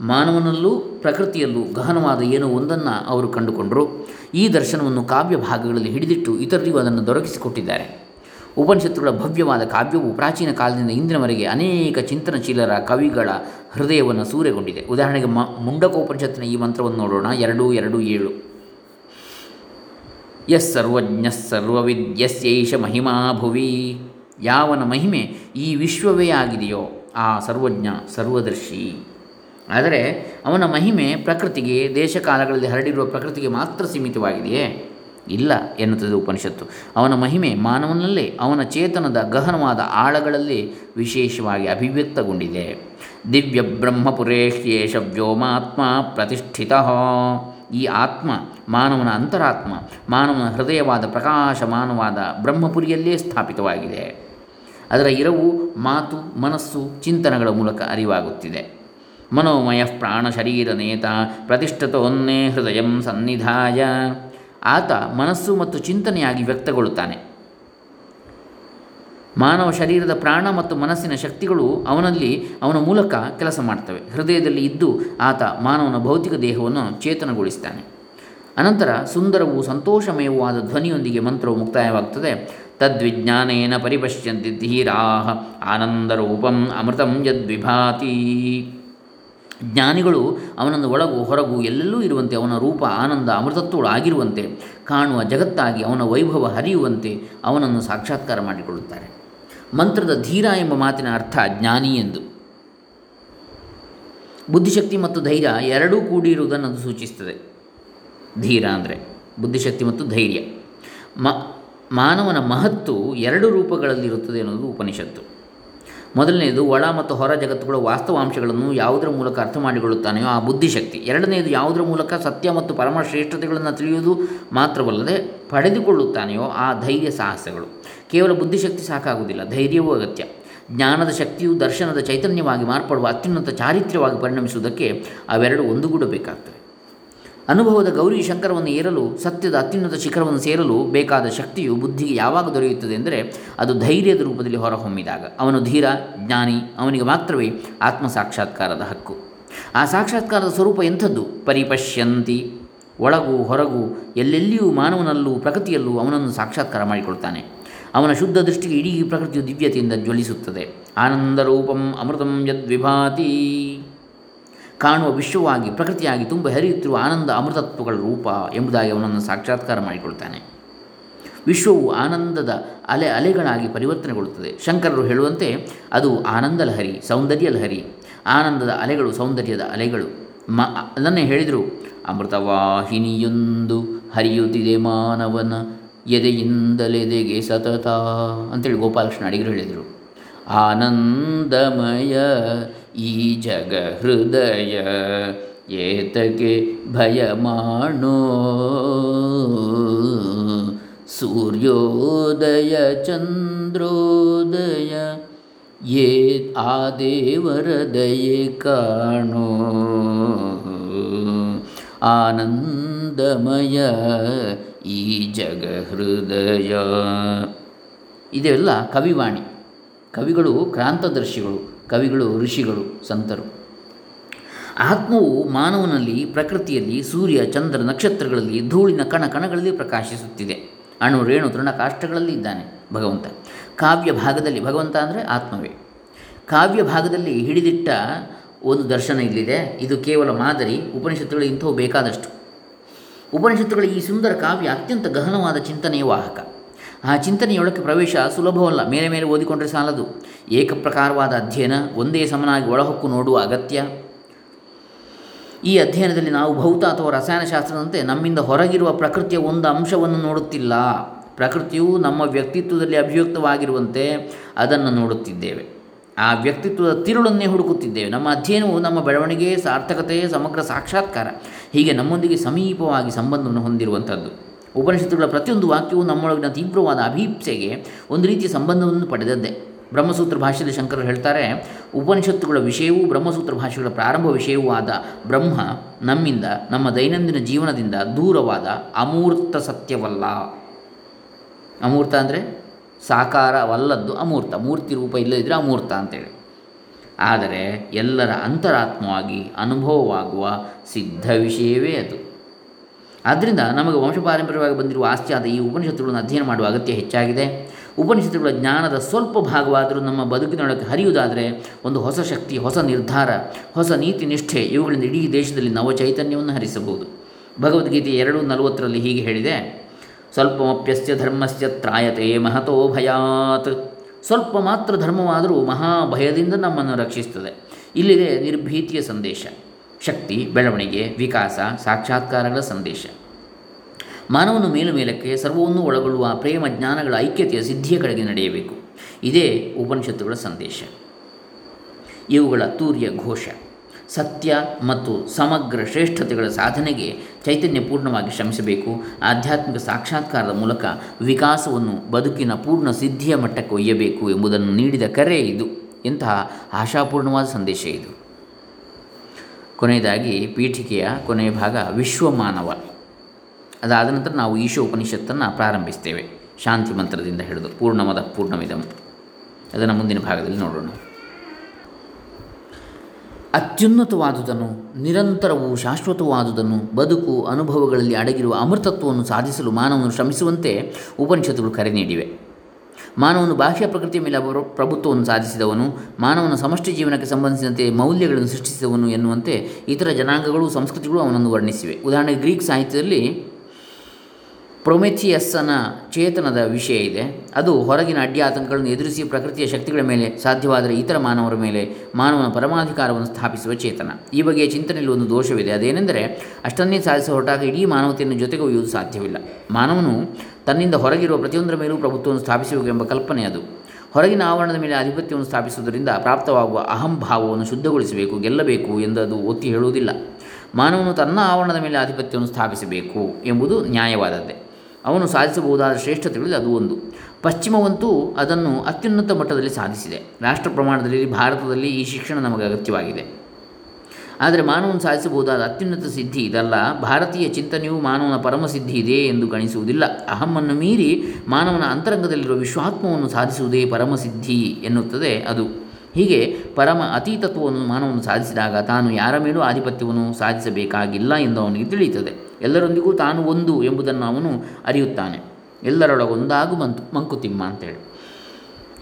ಮಾನವನಲ್ಲೂ ಪ್ರಕೃತಿಯಲ್ಲೂ ಗಹನವಾದ ಏನೋ ಒಂದನ್ನು ಅವರು ಕಂಡುಕೊಂಡರು. ಈ ದರ್ಶನವನ್ನು ಕಾವ್ಯ ಭಾಗಗಳಲ್ಲಿ ಹಿಡಿದಿಟ್ಟು ಇತರರಿಗೂ ಅದನ್ನು ದೊರಕಿಸಿಕೊಟ್ಟಿದ್ದಾರೆ. ಉಪನಿಷತ್ತುಗಳ ಭವ್ಯವಾದ ಕಾವ್ಯವು ಪ್ರಾಚೀನ ಕಾಲದಿಂದ ಇಂದಿನವರೆಗೆ ಅನೇಕ ಚಿಂತನಶೀಲರ ಕವಿಗಳ ಹೃದಯವನ್ನು ಸೂರೆಗೊಂಡಿದೆ. ಉದಾಹರಣೆಗೆ ಮ, ಮುಂಡಕೋಪನಿಷತ್ತಿನ ಈ ಮಂತ್ರವನ್ನು ನೋಡೋಣ. ಎರಡು ಎರಡು, ಏಳು. ಎಸ್ ಸರ್ವಜ್ಞ ಸರ್ವವಿದ್ಯಸ್ಯೈಷ ಮಹಿಮಾ ಭುವಿ. ಯಾವನ ಮಹಿಮೆ ಈ ವಿಶ್ವವೇ ಆಗಿದೆಯೋ ಆ ಸರ್ವಜ್ಞ ಸರ್ವದರ್ಶಿ. ಆದರೆ ಅವನ ಮಹಿಮೆ ಪ್ರಕೃತಿಗೆ, ದೇಶಕಾಲಗಳಲ್ಲಿ ಹರಡಿರುವ ಪ್ರಕೃತಿಗೆ ಮಾತ್ರ ಸೀಮಿತವಾಗಿದೆಯೇ? ಇಲ್ಲ ಎನ್ನುತ್ತದೆ ಉಪನಿಷತ್ತು. ಅವನ ಮಹಿಮೆ ಮಾನವನಲ್ಲೇ, ಅವನ ಚೇತನದ ಗಹನವಾದ ಆಳಗಳಲ್ಲಿ ವಿಶೇಷವಾಗಿ ಅಭಿವ್ಯಕ್ತಗೊಂಡಿದೆ. ದಿವ್ಯ ಬ್ರಹ್ಮಪುರೇಶ್ಯೇಷ ವ್ಯೋಮಾತ್ಮ ಪ್ರತಿಷ್ಠಿತ. ಈ ಆತ್ಮ, ಮಾನವನ ಅಂತರಾತ್ಮ, ಮಾನವನ ಹೃದಯವಾದ ಪ್ರಕಾಶಮಾನವಾದ ಬ್ರಹ್ಮಪುರಿಯಲ್ಲೇ ಸ್ಥಾಪಿತವಾಗಿದೆ. ಅದರ ಇರವು ಮಾತು, ಮನಸ್ಸು, ಚಿಂತನೆಗಳ ಮೂಲಕ ಅರಿವಾಗುತ್ತಿದೆ. ಮನೋಮಯ ಪ್ರಾಣ ಶರೀರ ನೇತ ಪ್ರತಿಷ್ಠತೋನ್ನೇ ಹೃದಯ ಸನ್ನಿಧಾಯ. ಆತ ಮನಸ್ಸು ಮತ್ತು ಚಿಂತನೆಯಾಗಿ ವ್ಯಕ್ತಗೊಳ್ಳುತ್ತಾನೆ. ಮಾನವ ಶರೀರದ ಪ್ರಾಣ ಮತ್ತು ಮನಸ್ಸಿನ ಶಕ್ತಿಗಳು ಅವನಲ್ಲಿ ಅವನ ಮೂಲಕ ಕೆಲಸ ಮಾಡ್ತವೆ. ಹೃದಯದಲ್ಲಿ ಇದ್ದು ಆತ ಮಾನವನ ಭೌತಿಕ ದೇಹವನ್ನು ಚೇತನಗೊಳಿಸ್ತಾನೆ. ಅನಂತರ ಸುಂದರವೂ ಸಂತೋಷಮಯವೂ ಆದ ಧ್ವನಿಯೊಂದಿಗೆ ಮಂತ್ರವು ಮುಕ್ತಾಯವಾಗ್ತದೆ. ತದ್ವಿಜ್ಞಾನೇನ ಪರಿಪಶ್ಯಂತಿ ಧೀರಾಹ. ಆನಂದರೂಪಂ ಅಮೃತಂ ಯದ್ವಿಭಾತಿ. ಜ್ಞಾನಿಗಳು ಅವನನ್ನು ಒಳಗು, ಹೊರಗು ಎಲ್ಲೆಲ್ಲೂ ಇರುವಂತೆ, ಅವನ ರೂಪ, ಆನಂದ ಅಮೃತತ್ವಗಳು ಆಗಿರುವಂತೆ, ಕಾಣುವ ಜಗತ್ತಾಗಿ ಅವನ ವೈಭವ ಹರಿಯುವಂತೆ ಅವನನ್ನು ಸಾಕ್ಷಾತ್ಕಾರ ಮಾಡಿಕೊಳ್ಳುತ್ತಾರೆ. ಮಂತ್ರದ ಧೀರ ಎಂಬ ಮಾತಿನ ಅರ್ಥ ಜ್ಞಾನಿ ಎಂದು. ಬುದ್ಧಿಶಕ್ತಿ ಮತ್ತು ಧೈರ್ಯ ಎರಡೂ ಕೂಡಿರುವುದನ್ನು ಅದು ಸೂಚಿಸುತ್ತದೆ. ಧೀರ ಅಂದರೆ ಬುದ್ಧಿಶಕ್ತಿ ಮತ್ತು ಧೈರ್ಯ. ಮ, ಮಾನವನ ಮಹತ್ತು ಎರಡು ರೂಪಗಳಲ್ಲಿರುತ್ತದೆ ಅನ್ನೋದು ಉಪನಿಷತ್ತು. ಮೊದಲನೆಯದು, ಒಳ ಮತ್ತು ಹೊರ ಜಗತ್ತುಗಳ ವಾಸ್ತವಾಂಶಗಳನ್ನು ಯಾವುದರ ಮೂಲಕ ಅರ್ಥ ಮಾಡಿಕೊಳ್ಳುತ್ತಾನೆಯೋ ಆ ಬುದ್ಧಿಶಕ್ತಿ. ಎರಡನೆಯದು, ಯಾವುದರ ಮೂಲಕ ಸತ್ಯ ಮತ್ತು ಪರಮ ಶ್ರೇಷ್ಠತೆಗಳನ್ನು ತಿಳಿಯುವುದು ಮಾತ್ರವಲ್ಲದೆ ಪಡೆದುಕೊಳ್ಳುತ್ತಾನೆಯೋ ಆ ಧೈರ್ಯ ಸಾಹಸಗಳು. ಕೇವಲ ಬುದ್ಧಿಶಕ್ತಿ ಸಾಕಾಗುವುದಿಲ್ಲ, ಧೈರ್ಯವೂ ಅಗತ್ಯ. ಜ್ಞಾನದ ಶಕ್ತಿಯು ದರ್ಶನದ ಚೈತನ್ಯವಾಗಿ ಮಾರ್ಪಡುವ ಅತ್ಯುನ್ನತ ಚಾರಿತ್ರ್ಯವಾಗಿ ಪರಿಣಮಿಸುವುದಕ್ಕೆ ಅವೆರಡು ಒಂದುಗೂಡಬೇಕಾಗ್ತವೆ. ಅನುಭವದ ಗೌರಿ ಶಂಕರವನ್ನು ಏರಲು, ಸತ್ಯದ ಅತ್ಯುನ್ನತ ಶಿಖರವನ್ನು ಸೇರಲು ಬೇಕಾದ ಶಕ್ತಿಯು ಬುದ್ಧಿಗೆ ಯಾವಾಗ ದೊರೆಯುತ್ತದೆ ಎಂದರೆ ಅದು ಧೈರ್ಯದ ರೂಪದಲ್ಲಿ ಹೊರಹೊಮ್ಮಿದಾಗ. ಅವನು ಧೀರ, ಜ್ಞಾನಿ, ಅವನಿಗೆ ಮಾತ್ರವೇ ಆತ್ಮ ಸಾಕ್ಷಾತ್ಕಾರದ ಹಕ್ಕು. ಆ ಸಾಕ್ಷಾತ್ಕಾರದ ಸ್ವರೂಪ ಎಂಥದ್ದು? ಪರಿಪಶ್ಯಂತಿ. ಒಳಗು, ಹೊರಗು, ಎಲ್ಲೆಲ್ಲಿಯೂ ಮಾನವನಲ್ಲೂ ಪ್ರಕೃತಿಯಲ್ಲೂ ಅವನನ್ನು ಸಾಕ್ಷಾತ್ಕಾರ ಮಾಡಿಕೊಳ್ತಾನೆ. ಅವನ ಶುದ್ಧ ದೃಷ್ಟಿಗೆ ಇಡೀ ಪ್ರಕೃತಿಯು ದಿವ್ಯತೆಯಿಂದ ಜ್ವಲಿಸುತ್ತದೆ. ಆನಂದರೂಪಂ ಅಮೃತಂ ಯದ್ವಿಭಾತಿ. ಕಾಣುವ ವಿಶ್ವವಾಗಿ, ಪ್ರಕೃತಿಯಾಗಿ ತುಂಬ ಹರಿಯುತ್ತಿರುವ ಆನಂದ ಅಮೃತತ್ವಗಳ ರೂಪ ಎಂಬುದಾಗಿ ಅವನನ್ನು ಸಾಕ್ಷಾತ್ಕಾರ ಮಾಡಿಕೊಳ್ತಾನೆ. ವಿಶ್ವವು ಆನಂದದ ಅಲೆ ಅಲೆಗಳಾಗಿ ಪರಿವರ್ತನೆಗೊಳ್ಳುತ್ತದೆ. ಶಂಕರರು ಹೇಳುವಂತೆ ಅದು ಆನಂದ ಲಹರಿ, ಸೌಂದರ್ಯ ಲಹರಿ, ಆನಂದದ ಅಲೆಗಳು ಸೌಂದರ್ಯದ ಅಲೆಗಳು. ಮ, ಅದನ್ನೇ ಹೇಳಿದರು, ಅಮೃತವಾಹಿನಿಯೊಂದು ಹರಿಯುತ್ತಿದೆ ಮಾನವನ ಎದೆಯಿಂದಲೆದೆಗೆ ಸತತ ಅಂತೇಳಿ ಗೋಪಾಲಕೃಷ್ಣ ಅಡಿಗರು ಹೇಳಿದರು. ಆನಂದಮಯ ಈ ಜಗ ಹೃದಯ ಏತಗೆ ಭಯ ಮಾಡೋ ಸೂರ್ಯೋದಯ, ಚಂದ್ರೋದಯ, ಏ ಆ ದೇವರ ದಯೆ ಕಾಣೋ? ಆನಂದಮಯ ಈ ಜಗ ಹೃದಯ. ಇದೆಲ್ಲ ಕವಿವಾಣಿ. ಕವಿಗಳು, ಕ್ರಾಂತದರ್ಶಿಗಳು. ಕವಿಗಳು, ಋಷಿಗಳು, ಸಂತರು. ಆತ್ಮವು ಮಾನವನಲ್ಲಿ, ಪ್ರಕೃತಿಯಲ್ಲಿ, ಸೂರ್ಯ, ಚಂದ್ರ ನಕ್ಷತ್ರಗಳಲ್ಲಿ, ಧೂಳಿನ ಕಣ ಕಣಗಳಲ್ಲಿ ಪ್ರಕಾಶಿಸುತ್ತಿದೆ. ಅಣು, ರೇಣು ತೃಣಕಾಷ್ಟಗಳಲ್ಲಿ ಇದ್ದಾನೆ ಭಗವಂತ. ಕಾವ್ಯ ಭಾಗದಲ್ಲಿ, ಭಗವಂತ ಅಂದರೆ ಆತ್ಮವೇ. ಕಾವ್ಯ ಭಾಗದಲ್ಲಿ ಹಿಡಿದಿಟ್ಟ ಒಂದು ದರ್ಶನ ಇಲ್ಲಿದೆ. ಇದು ಕೇವಲ ಮಾದರಿ, ಉಪನಿಷತ್ತುಗಳು ಇಂಥವು ಬೇಕಾದಷ್ಟು. ಉಪನಿಷತ್ತುಗಳ ಈ ಸುಂದರ ಕಾವ್ಯ ಅತ್ಯಂತ ಗಹನವಾದ ಚಿಂತನೆಯ ವಾಹಕ. ಆ ಚಿಂತನೆಯೊಳಕ್ಕೆ ಪ್ರವೇಶ ಸುಲಭವಲ್ಲ. ಮೇಲೆ ಮೇಲೆ ಓದಿಕೊಂಡರೆ ಸಾಲದು. ಏಕಪ್ರಕಾರವಾದ ಅಧ್ಯಯನ ಒಂದೇ ಸಮನಾಗಿ ಒಳಹೊಕ್ಕು ನೋಡುವ ಅಗತ್ಯ. ಈ ಅಧ್ಯಯನದಲ್ಲಿ ನಾವು ಭೌತ ಅಥವಾ ರಸಾಯನಶಾಸ್ತ್ರದಂತೆ ನಮ್ಮಿಂದ ಹೊರಗಿರುವ ಪ್ರಕೃತಿಯ ಒಂದು ಅಂಶವನ್ನು ನೋಡುತ್ತಿಲ್ಲ. ಪ್ರಕೃತಿಯು ನಮ್ಮ ವ್ಯಕ್ತಿತ್ವದಲ್ಲಿ ಅಭಿವ್ಯಕ್ತವಾಗಿರುವಂತೆ ಅದನ್ನು ನೋಡುತ್ತಿದ್ದೇವೆ. ಆ ವ್ಯಕ್ತಿತ್ವದ ತಿರುಳನ್ನೇ ಹುಡುಕುತ್ತಿದ್ದೇವೆ. ನಮ್ಮ ಅಧ್ಯಯನವು ನಮ್ಮ ಬೆಳವಣಿಗೆ, ಸಾರ್ಥಕತೆ, ಸಮಗ್ರ ಸಾಕ್ಷಾತ್ಕಾರ ಹೀಗೆ ನಮ್ಮೊಂದಿಗೆ ಸಮೀಪವಾಗಿ ಸಂಬಂಧವನ್ನು ಹೊಂದಿರುವಂಥದ್ದು. ಉಪನಿಷತ್ತುಗಳ ಪ್ರತಿಯೊಂದು ವಾಕ್ಯವು ನಮ್ಮೊಳಗಿನ ತೀವ್ರವಾದ ಅಭೀಪ್ಸೆಗೆ ಒಂದು ರೀತಿಯ ಸಂಬಂಧವನ್ನು ಪಡೆದದ್ದೇ ಬ್ರಹ್ಮಸೂತ್ರ ಭಾಷೆಯಲ್ಲಿ ಶಂಕರರು ಹೇಳ್ತಾರೆ, ಉಪನಿಷತ್ತುಗಳ ವಿಷಯವೂ ಬ್ರಹ್ಮಸೂತ್ರ ಭಾಷೆಗಳ ಪ್ರಾರಂಭ ವಿಷಯವೂ ಆದ ಬ್ರಹ್ಮ ನಮ್ಮಿಂದ, ನಮ್ಮ ದೈನಂದಿನ ಜೀವನದಿಂದ ದೂರವಾದ ಅಮೂರ್ತ ಸತ್ಯವಲ್ಲ. ಅಮೂರ್ತ ಅಂದರೆ ಸಾಕಾರವಲ್ಲದ್ದು ಅಮೂರ್ತ, ಮೂರ್ತಿ ರೂಪ ಇಲ್ಲದಿದ್ದರೆ ಅಮೂರ್ತ ಅಂತೇಳಿ. ಆದರೆ ಎಲ್ಲರ ಅಂತರಾತ್ಮವಾಗಿ ಅನುಭವವಾಗುವ ಸಿದ್ಧ ವಿಷಯವೇ ಅದು. ಆದ್ದರಿಂದ ನಮಗೆ ವಂಶಪಾರಂಪರ್ಯವಾಗಿ ಬಂದಿರುವ ಆಸ್ತಿಯಾದ ಈ ಉಪನಿಷತ್ತುಗಳನ್ನು ಅಧ್ಯಯನ ಮಾಡುವ ಅಗತ್ಯ ಹೆಚ್ಚಾಗಿದೆ. ಉಪನಿಷತ್ತುಗಳ ಜ್ಞಾನದ ಸ್ವಲ್ಪ ಭಾಗವಾದರೂ ನಮ್ಮ ಬದುಕಿನೊಳಗೆ ಹರಿಯುವುದಾದರೆ ಒಂದು ಹೊಸ ಶಕ್ತಿ, ಹೊಸ ನಿರ್ಧಾರ, ಹೊಸ ನೀತಿ ನಿಷ್ಠೆ ಇವುಗಳಿಂದ ಇಡೀ ದೇಶದಲ್ಲಿ ನವ ಚೈತನ್ಯವನ್ನು ಹರಿಸಬಹುದು. ಭಗವದ್ಗೀತೆ ಎರಡು ನಲವತ್ತರಲ್ಲಿ ಹೀಗೆ ಹೇಳಿದೆ. ಸ್ವಲ್ಪಮಪ್ಯಸ್ಯ ಧರ್ಮಸ್ಯ ತ್ರಾಯತೆ ಮಹತೋ ಭಯಾತ್. ಸ್ವಲ್ಪ ಮಾತ್ರ ಧರ್ಮವಾದರೂ ಮಹಾಭಯದಿಂದ ನಮ್ಮನ್ನು ರಕ್ಷಿಸುತ್ತದೆ. ಇಲ್ಲಿದೆ ನಿರ್ಭೀತಿಯ ಸಂದೇಶ. ಶಕ್ತಿ, ಬೆಳವಣಿಗೆ, ವಿಕಾಸ, ಸಾಕ್ಷಾತ್ಕಾರಗಳ ಸಂದೇಶ. ಮಾನವನು ಮೇಲು ಮೇಲಕ್ಕೆ ಸರ್ವವನ್ನು ಒಳಗೊಳ್ಳುವ ಪ್ರೇಮ ಜ್ಞಾನಗಳ ಐಕ್ಯತೆಯ ಸಿದ್ಧಿಯ ಕಡೆಗೆ ನಡೆಯಬೇಕು. ಇದೇ ಉಪನಿಷತ್ತುಗಳ ಸಂದೇಶ. ಇವುಗಳ ತೂರ್ಯ ಘೋಷ. ಸತ್ಯ ಮತ್ತು ಸಮಗ್ರ ಶ್ರೇಷ್ಠತೆಗಳ ಸಾಧನೆಗೆ ಚೈತನ್ಯಪೂರ್ಣವಾಗಿ ಶ್ರಮಿಸಬೇಕು. ಆಧ್ಯಾತ್ಮಿಕ ಸಾಕ್ಷಾತ್ಕಾರದ ಮೂಲಕ ವಿಕಾಸವನ್ನು ಬದುಕಿನ ಪೂರ್ಣ ಸಿದ್ಧಿಯ ಮಟ್ಟಕ್ಕೆ ಒಯ್ಯಬೇಕು ಎಂಬುದನ್ನು ನೀಡಿದ ಕರೆ ಇದು. ಇಂತಹ ಆಶಾಪೂರ್ಣವಾದ ಸಂದೇಶ ಇದು. ಕೊನೆಯದಾಗಿ ಪೀಠಿಕೆಯ ಕೊನೆಯ ಭಾಗ ವಿಶ್ವಮಾನವ. ಅದಾದ ನಂತರ ನಾವು ಈಶೋ ಉಪನಿಷತ್ತನ್ನು ಪ್ರಾರಂಭಿಸ್ತೇವೆ. ಶಾಂತಿ ಮಂತ್ರದಿಂದ ಹಿಡಿದು ಪೂರ್ಣಮದ ಪೂರ್ಣವಿದಂ ಅದನ್ನು ಮುಂದಿನ ಭಾಗದಲ್ಲಿ ನೋಡೋಣ. ಅತ್ಯುನ್ನತವಾದುದನ್ನು, ನಿರಂತರವೂ ಶಾಶ್ವತವಾದುದನ್ನು, ಬದುಕು, ಅನುಭವಗಳಲ್ಲಿ ಅಡಗಿರುವ ಅಮೃತತ್ವವನ್ನು ಸಾಧಿಸಲು ಮಾನವನು ಶ್ರಮಿಸುವಂತೆ ಉಪನಿಷತ್ತುಗಳು ಕರೆ ನೀಡಿವೆ. ಮಾನವನು ಬಾಹ್ಯ ಪ್ರಕೃತಿಯ ಮೇಲೆ ಪ್ರಭುತ್ವವನ್ನು ಸಾಧಿಸಿದವನು, ಮಾನವನ ಸಮಷ್ಟಿ ಜೀವನಕ್ಕೆ ಸಂಬಂಧಿಸಿದಂತೆ ಮೌಲ್ಯಗಳನ್ನು ಸೃಷ್ಟಿಸಿದವನು ಎನ್ನುವಂತೆ ಇತರ ಜನಾಂಗಗಳು ಸಂಸ್ಕೃತಿಗಳು ಅವನನ್ನು ವರ್ಣಿಸಿವೆ. ಉದಾಹರಣೆಗೆ ಗ್ರೀಕ್ ಸಾಹಿತ್ಯದಲ್ಲಿ ಪ್ರೊಮೆಥಿಯಸ್ಸನ ಚೇತನದ ವಿಷಯ ಇದೆ. ಅದು ಹೊರಗಿನ ಅಡ್ಡಿ ಆತಂಕಗಳನ್ನು ಎದುರಿಸಿ ಪ್ರಕೃತಿಯ ಶಕ್ತಿಗಳ ಮೇಲೆ ಸಾಧ್ಯವಾದರೆ ಇತರ ಮಾನವರ ಮೇಲೆ ಮಾನವನ ಪರಮಾಧಿಕಾರವನ್ನು ಸ್ಥಾಪಿಸುವ ಚೇತನ. ಈ ಬಗೆಯ ಚಿಂತನೆಯಲ್ಲಿ ಒಂದು ದೋಷವಿದೆ. ಅದೇನೆಂದರೆ ಅಷ್ಟನ್ನೇ ಸಾಧಿಸ ಹೊರಟಾಗ ಇಡೀ ಮಾನವತೆಯನ್ನು ಜೊತೆಗೆ ಒಯ್ಯುವುದು ಸಾಧ್ಯವಿಲ್ಲ. ಮಾನವನು ತನ್ನಿಂದ ಹೊರಗಿರುವ ಪ್ರತಿಯೊಂದರ ಮೇಲೂ ಪ್ರಭುತ್ವವನ್ನು ಸ್ಥಾಪಿಸಬೇಕು ಎಂಬ ಕಲ್ಪನೆ ಅದು. ಹೊರಗಿನ ಆವರಣದ ಮೇಲೆ ಆಧಿಪತ್ಯವನ್ನು ಸ್ಥಾಪಿಸುವುದರಿಂದ ಪ್ರಾಪ್ತವಾಗುವ ಅಹಂಭಾವವನ್ನು ಶುದ್ಧಗೊಳಿಸಬೇಕು, ಗೆಲ್ಲಬೇಕು ಎಂದು ಅದು ಒತ್ತಿ ಹೇಳುವುದಿಲ್ಲ. ಮಾನವನು ತನ್ನ ಆವರಣದ ಮೇಲೆ ಆಧಿಪತ್ಯವನ್ನು ಸ್ಥಾಪಿಸಬೇಕು ಎಂಬುದು ನ್ಯಾಯವಾದದ್ದೇ. ಅವನು ಸಾಧಿಸಬಹುದಾದ ಶ್ರೇಷ್ಠತೆಗಳಲ್ಲಿ ಅದು ಒಂದು. ಪಶ್ಚಿಮವಂತೂ ಅದನ್ನು ಅತ್ಯುನ್ನತ ಮಟ್ಟದಲ್ಲಿ ಸಾಧಿಸಿದೆ. ರಾಷ್ಟ್ರ ಪ್ರಮಾಣದಲ್ಲಿ ಭಾರತದಲ್ಲಿ ಈ ಶಿಕ್ಷಣ ನಮಗೆ ಅಗತ್ಯವಾಗಿದೆ. ಆದರೆ ಮಾನವನ ಸಾಧಿಸಬಹುದಾದ ಅತ್ಯುನ್ನತ ಸಿದ್ಧಿ ಇದಲ್ಲ. ಭಾರತೀಯ ಚಿಂತನೆಯು ಮಾನವನ ಪರಮಸಿದ್ಧಿ ಇದೆ ಎಂದು ಗಣಿಸುವುದಿಲ್ಲ. ಅಹಮ್ಮನ್ನು ಮೀರಿ ಮಾನವನ ಅಂತರಂಗದಲ್ಲಿರುವ ವಿಶ್ವಾತ್ಮವನ್ನು ಸಾಧಿಸುವುದೇ ಪರಮಸಿದ್ಧಿ ಎನ್ನುತ್ತದೆ ಅದು. ಹೀಗೆ ಪರಮ ಅತೀತತ್ವವನ್ನು ಮಾನವನು ಸಾಧಿಸಿದಾಗ ತಾನು ಯಾರ ಮೇಲೂ ಆಧಿಪತ್ಯವನ್ನು ಸಾಧಿಸಬೇಕಾಗಿಲ್ಲ ಎಂದು ಅವನಿಗೆ ತಿಳಿಯುತ್ತದೆ. ಎಲ್ಲರೊಂದಿಗೂ ತಾನು ಒಂದು ಎಂಬುದನ್ನು ಅವನು ಅರಿಯುತ್ತಾನೆ. ಎಲ್ಲರೊಳಗೊಂದಾಗು ಮಂತು ಮಂಕುತಿಮ್ಮ ಅಂತೇಳಿ.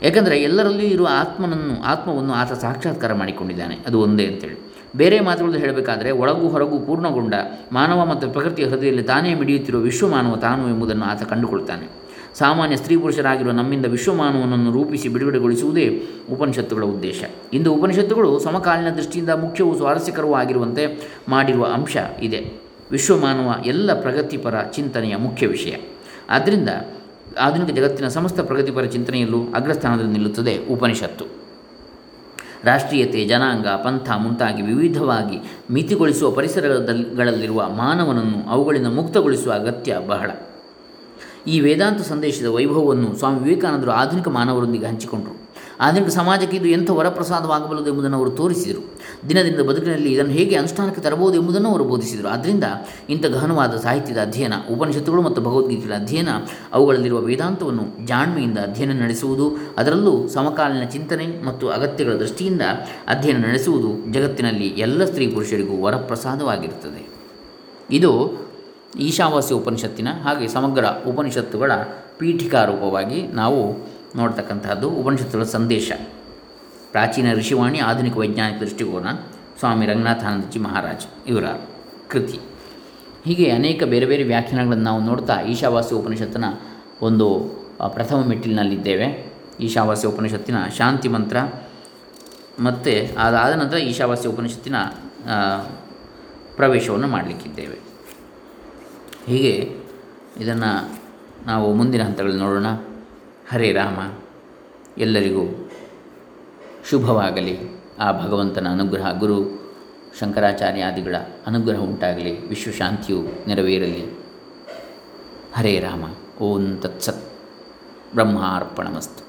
ಏಕೆಂದರೆ ಎಲ್ಲರಲ್ಲಿಯೂ ಇರುವ ಆತ್ಮನನ್ನು, ಆತ್ಮವನ್ನು ಆತ ಸಾಕ್ಷಾತ್ಕಾರ ಮಾಡಿಕೊಂಡಿದ್ದಾನೆ. ಅದು ಒಂದೇ ಅಂತೇಳಿ. ಬೇರೆ ಮಾತುಗಳಲ್ಲಿ ಹೇಳಬೇಕಾದರೆ ಒಳಗೂ ಹೊರಗೂ ಪೂರ್ಣಗೊಂಡ ಮಾನವ ಮತ್ತು ಪ್ರಕೃತಿಯ ಹೃದಯದಲ್ಲಿ ತಾನೇ ಮಿಡಿಯುತ್ತಿರುವ ವಿಶ್ವಮಾನವ ತಾನು ಎಂಬುದನ್ನು ಆತ ಕಂಡುಕೊಳ್ತಾನೆ. ಸಾಮಾನ್ಯ ಸ್ತ್ರೀ ಪುರುಷರಾಗಿರುವ ನಮ್ಮಿಂದ ವಿಶ್ವಮಾನವನನ್ನು ರೂಪಿಸಿ ಬಿಡುಗಡೆಗೊಳಿಸುವುದೇ ಉಪನಿಷತ್ತುಗಳ ಉದ್ದೇಶ. ಇಂದು ಉಪನಿಷತ್ತುಗಳು ಸಮಕಾಲೀನ ದೃಷ್ಟಿಯಿಂದ ಮುಖ್ಯವೂ ಸ್ವಾರಸ್ಯಕರವೂ ಆಗಿರುವಂತೆ ಮಾಡಿರುವ ಅಂಶ ಇದೆ. ವಿಶ್ವಮಾನವ ಎಲ್ಲ ಪ್ರಗತಿಪರ ಚಿಂತನೆಯ ಮುಖ್ಯ ವಿಷಯ. ಆದ್ದರಿಂದ ಆಧುನಿಕ ಜಗತ್ತಿನ ಸಮಸ್ತ ಪ್ರಗತಿಪರ ಚಿಂತನೆಯಲ್ಲೂ ಅಗ್ರಸ್ಥಾನದಲ್ಲಿ ನಿಲ್ಲುತ್ತದೆ ಉಪನಿಷತ್ತು. ರಾಷ್ಟ್ರೀಯತೆ, ಜನಾಂಗ, ಪಂಥ ಮುಂತಾಗಿ ವಿವಿಧವಾಗಿ ಮಿತಿಗೊಳಿಸುವ ಪರಿಸರಗಳಲ್ಲಿರುವ ಮಾನವನನ್ನು ಅವುಗಳಿಂದ ಮುಕ್ತಗೊಳಿಸುವ ಅಗತ್ಯ ಬಹಳ. ಈ ವೇದಾಂತ ಸಂದೇಶದ ವೈಭವವನ್ನು ಸ್ವಾಮಿ ವಿವೇಕಾನಂದರು ಆಧುನಿಕ ಮಾನವರೊಂದಿಗೆ ಹಂಚಿಕೊಂಡರು. ಆಧುನಿಕ ಸಮಾಜಕ್ಕೆ ಇದು ಎಂಥ ವರಪ್ರಸಾದವಾಗಬಲ್ಲದು ಎಂಬುದನ್ನು ಅವರು ತೋರಿಸಿದರು. ದಿನದಿಂದ ಬದುಕಿನಲ್ಲಿ ಇದನ್ನು ಹೇಗೆ ಅನುಷ್ಠಾನಕ್ಕೆ ತರಬಹುದು ಎಂಬುದನ್ನು ಅವರು ಬೋಧಿಸಿದರು. ಆದ್ದರಿಂದ ಇಂಥ ಗಹನವಾದ ಸಾಹಿತ್ಯದ ಅಧ್ಯಯನ, ಉಪನಿಷತ್ತುಗಳು ಮತ್ತು ಭಗವದ್ಗೀತೆಗಳ ಅಧ್ಯಯನ, ಅವುಗಳಲ್ಲಿರುವ ವೇದಾಂತವನ್ನು ಜಾಣ್ಮೆಯಿಂದ ಅಧ್ಯಯನ ನಡೆಸುವುದು, ಅದರಲ್ಲೂ ಸಮಕಾಲೀನ ಚಿಂತನೆ ಮತ್ತು ಅಗತ್ಯಗಳ ದೃಷ್ಟಿಯಿಂದ ಅಧ್ಯಯನ ನಡೆಸುವುದು ಜಗತ್ತಿನಲ್ಲಿ ಎಲ್ಲ ಸ್ತ್ರೀ ಪುರುಷರಿಗೂ ವರಪ್ರಸಾದವಾಗಿರುತ್ತದೆ. ಇದು ಈಶಾವಾಸ್ಯ ಉಪನಿಷತ್ತಿನ ಹಾಗೆ ಸಮಗ್ರ ಉಪನಿಷತ್ತುಗಳ ಪೀಠಿಕಾ ರೂಪವಾಗಿ ನಾವು ನೋಡ್ತಕ್ಕಂತಹದ್ದು ಉಪನಿಷತ್ತುಗಳ ಸಂದೇಶ. ಪ್ರಾಚೀನ ಋಷಿವಾಣಿ ಆಧುನಿಕ ವೈಜ್ಞಾನಿಕ ದೃಷ್ಟಿಕೋನ ಸ್ವಾಮಿ ರಂಗನಾಥಾನಂದಜಿ ಮಹಾರಾಜ್, ಇವರ ಕೃತಿ. ಹೀಗೆ ಅನೇಕ ಬೇರೆ ಬೇರೆ ವ್ಯಾಖ್ಯಾನಗಳನ್ನು ನಾವು ನೋಡ್ತಾ ಈಶಾವಾಸ್ಯ ಉಪನಿಷತ್ತಿನ ಒಂದು ಪ್ರಥಮ ಮೆಟ್ಟಿಲಿನಲ್ಲಿದ್ದೇವೆ. ಈಶಾವಾಸ್ಯ ಉಪನಿಷತ್ತಿನ ಶಾಂತಿ ಮಂತ್ರ ಮತ್ತು ಅದಾದ ನಂತರ ಈಶಾವಾಸ್ಯ ಉಪನಿಷತ್ತಿನ ಪ್ರವೇಶವನ್ನು ಮಾಡಲಿಕ್ಕಿದ್ದೇವೆ. ಹೀಗೆ ಇದನ್ನು ನಾವು ಮುಂದಿನ ಹಂತಗಳಲ್ಲಿ ನೋಡೋಣ. ಹರೇ ರಾಮ, ಎಲ್ಲರಿಗೂ ಶುಭವಾಗಲಿ. ಆ ಭಗವಂತನ ಅನುಗ್ರಹ, ಗುರು ಶಂಕರಾಚಾರ್ಯಾದಿಗಳ ಅನುಗ್ರಹ ಉಂಟಾಗಲಿ. ವಿಶ್ವಶಾಂತಿಯು ನೆರವೇರಲಿ. ಹರೇ ರಾಮ, ಓಂ ತತ್ಸತ್. ಬ್ರಹ್ಮಾರ್ಪಣಮಸ್ತು.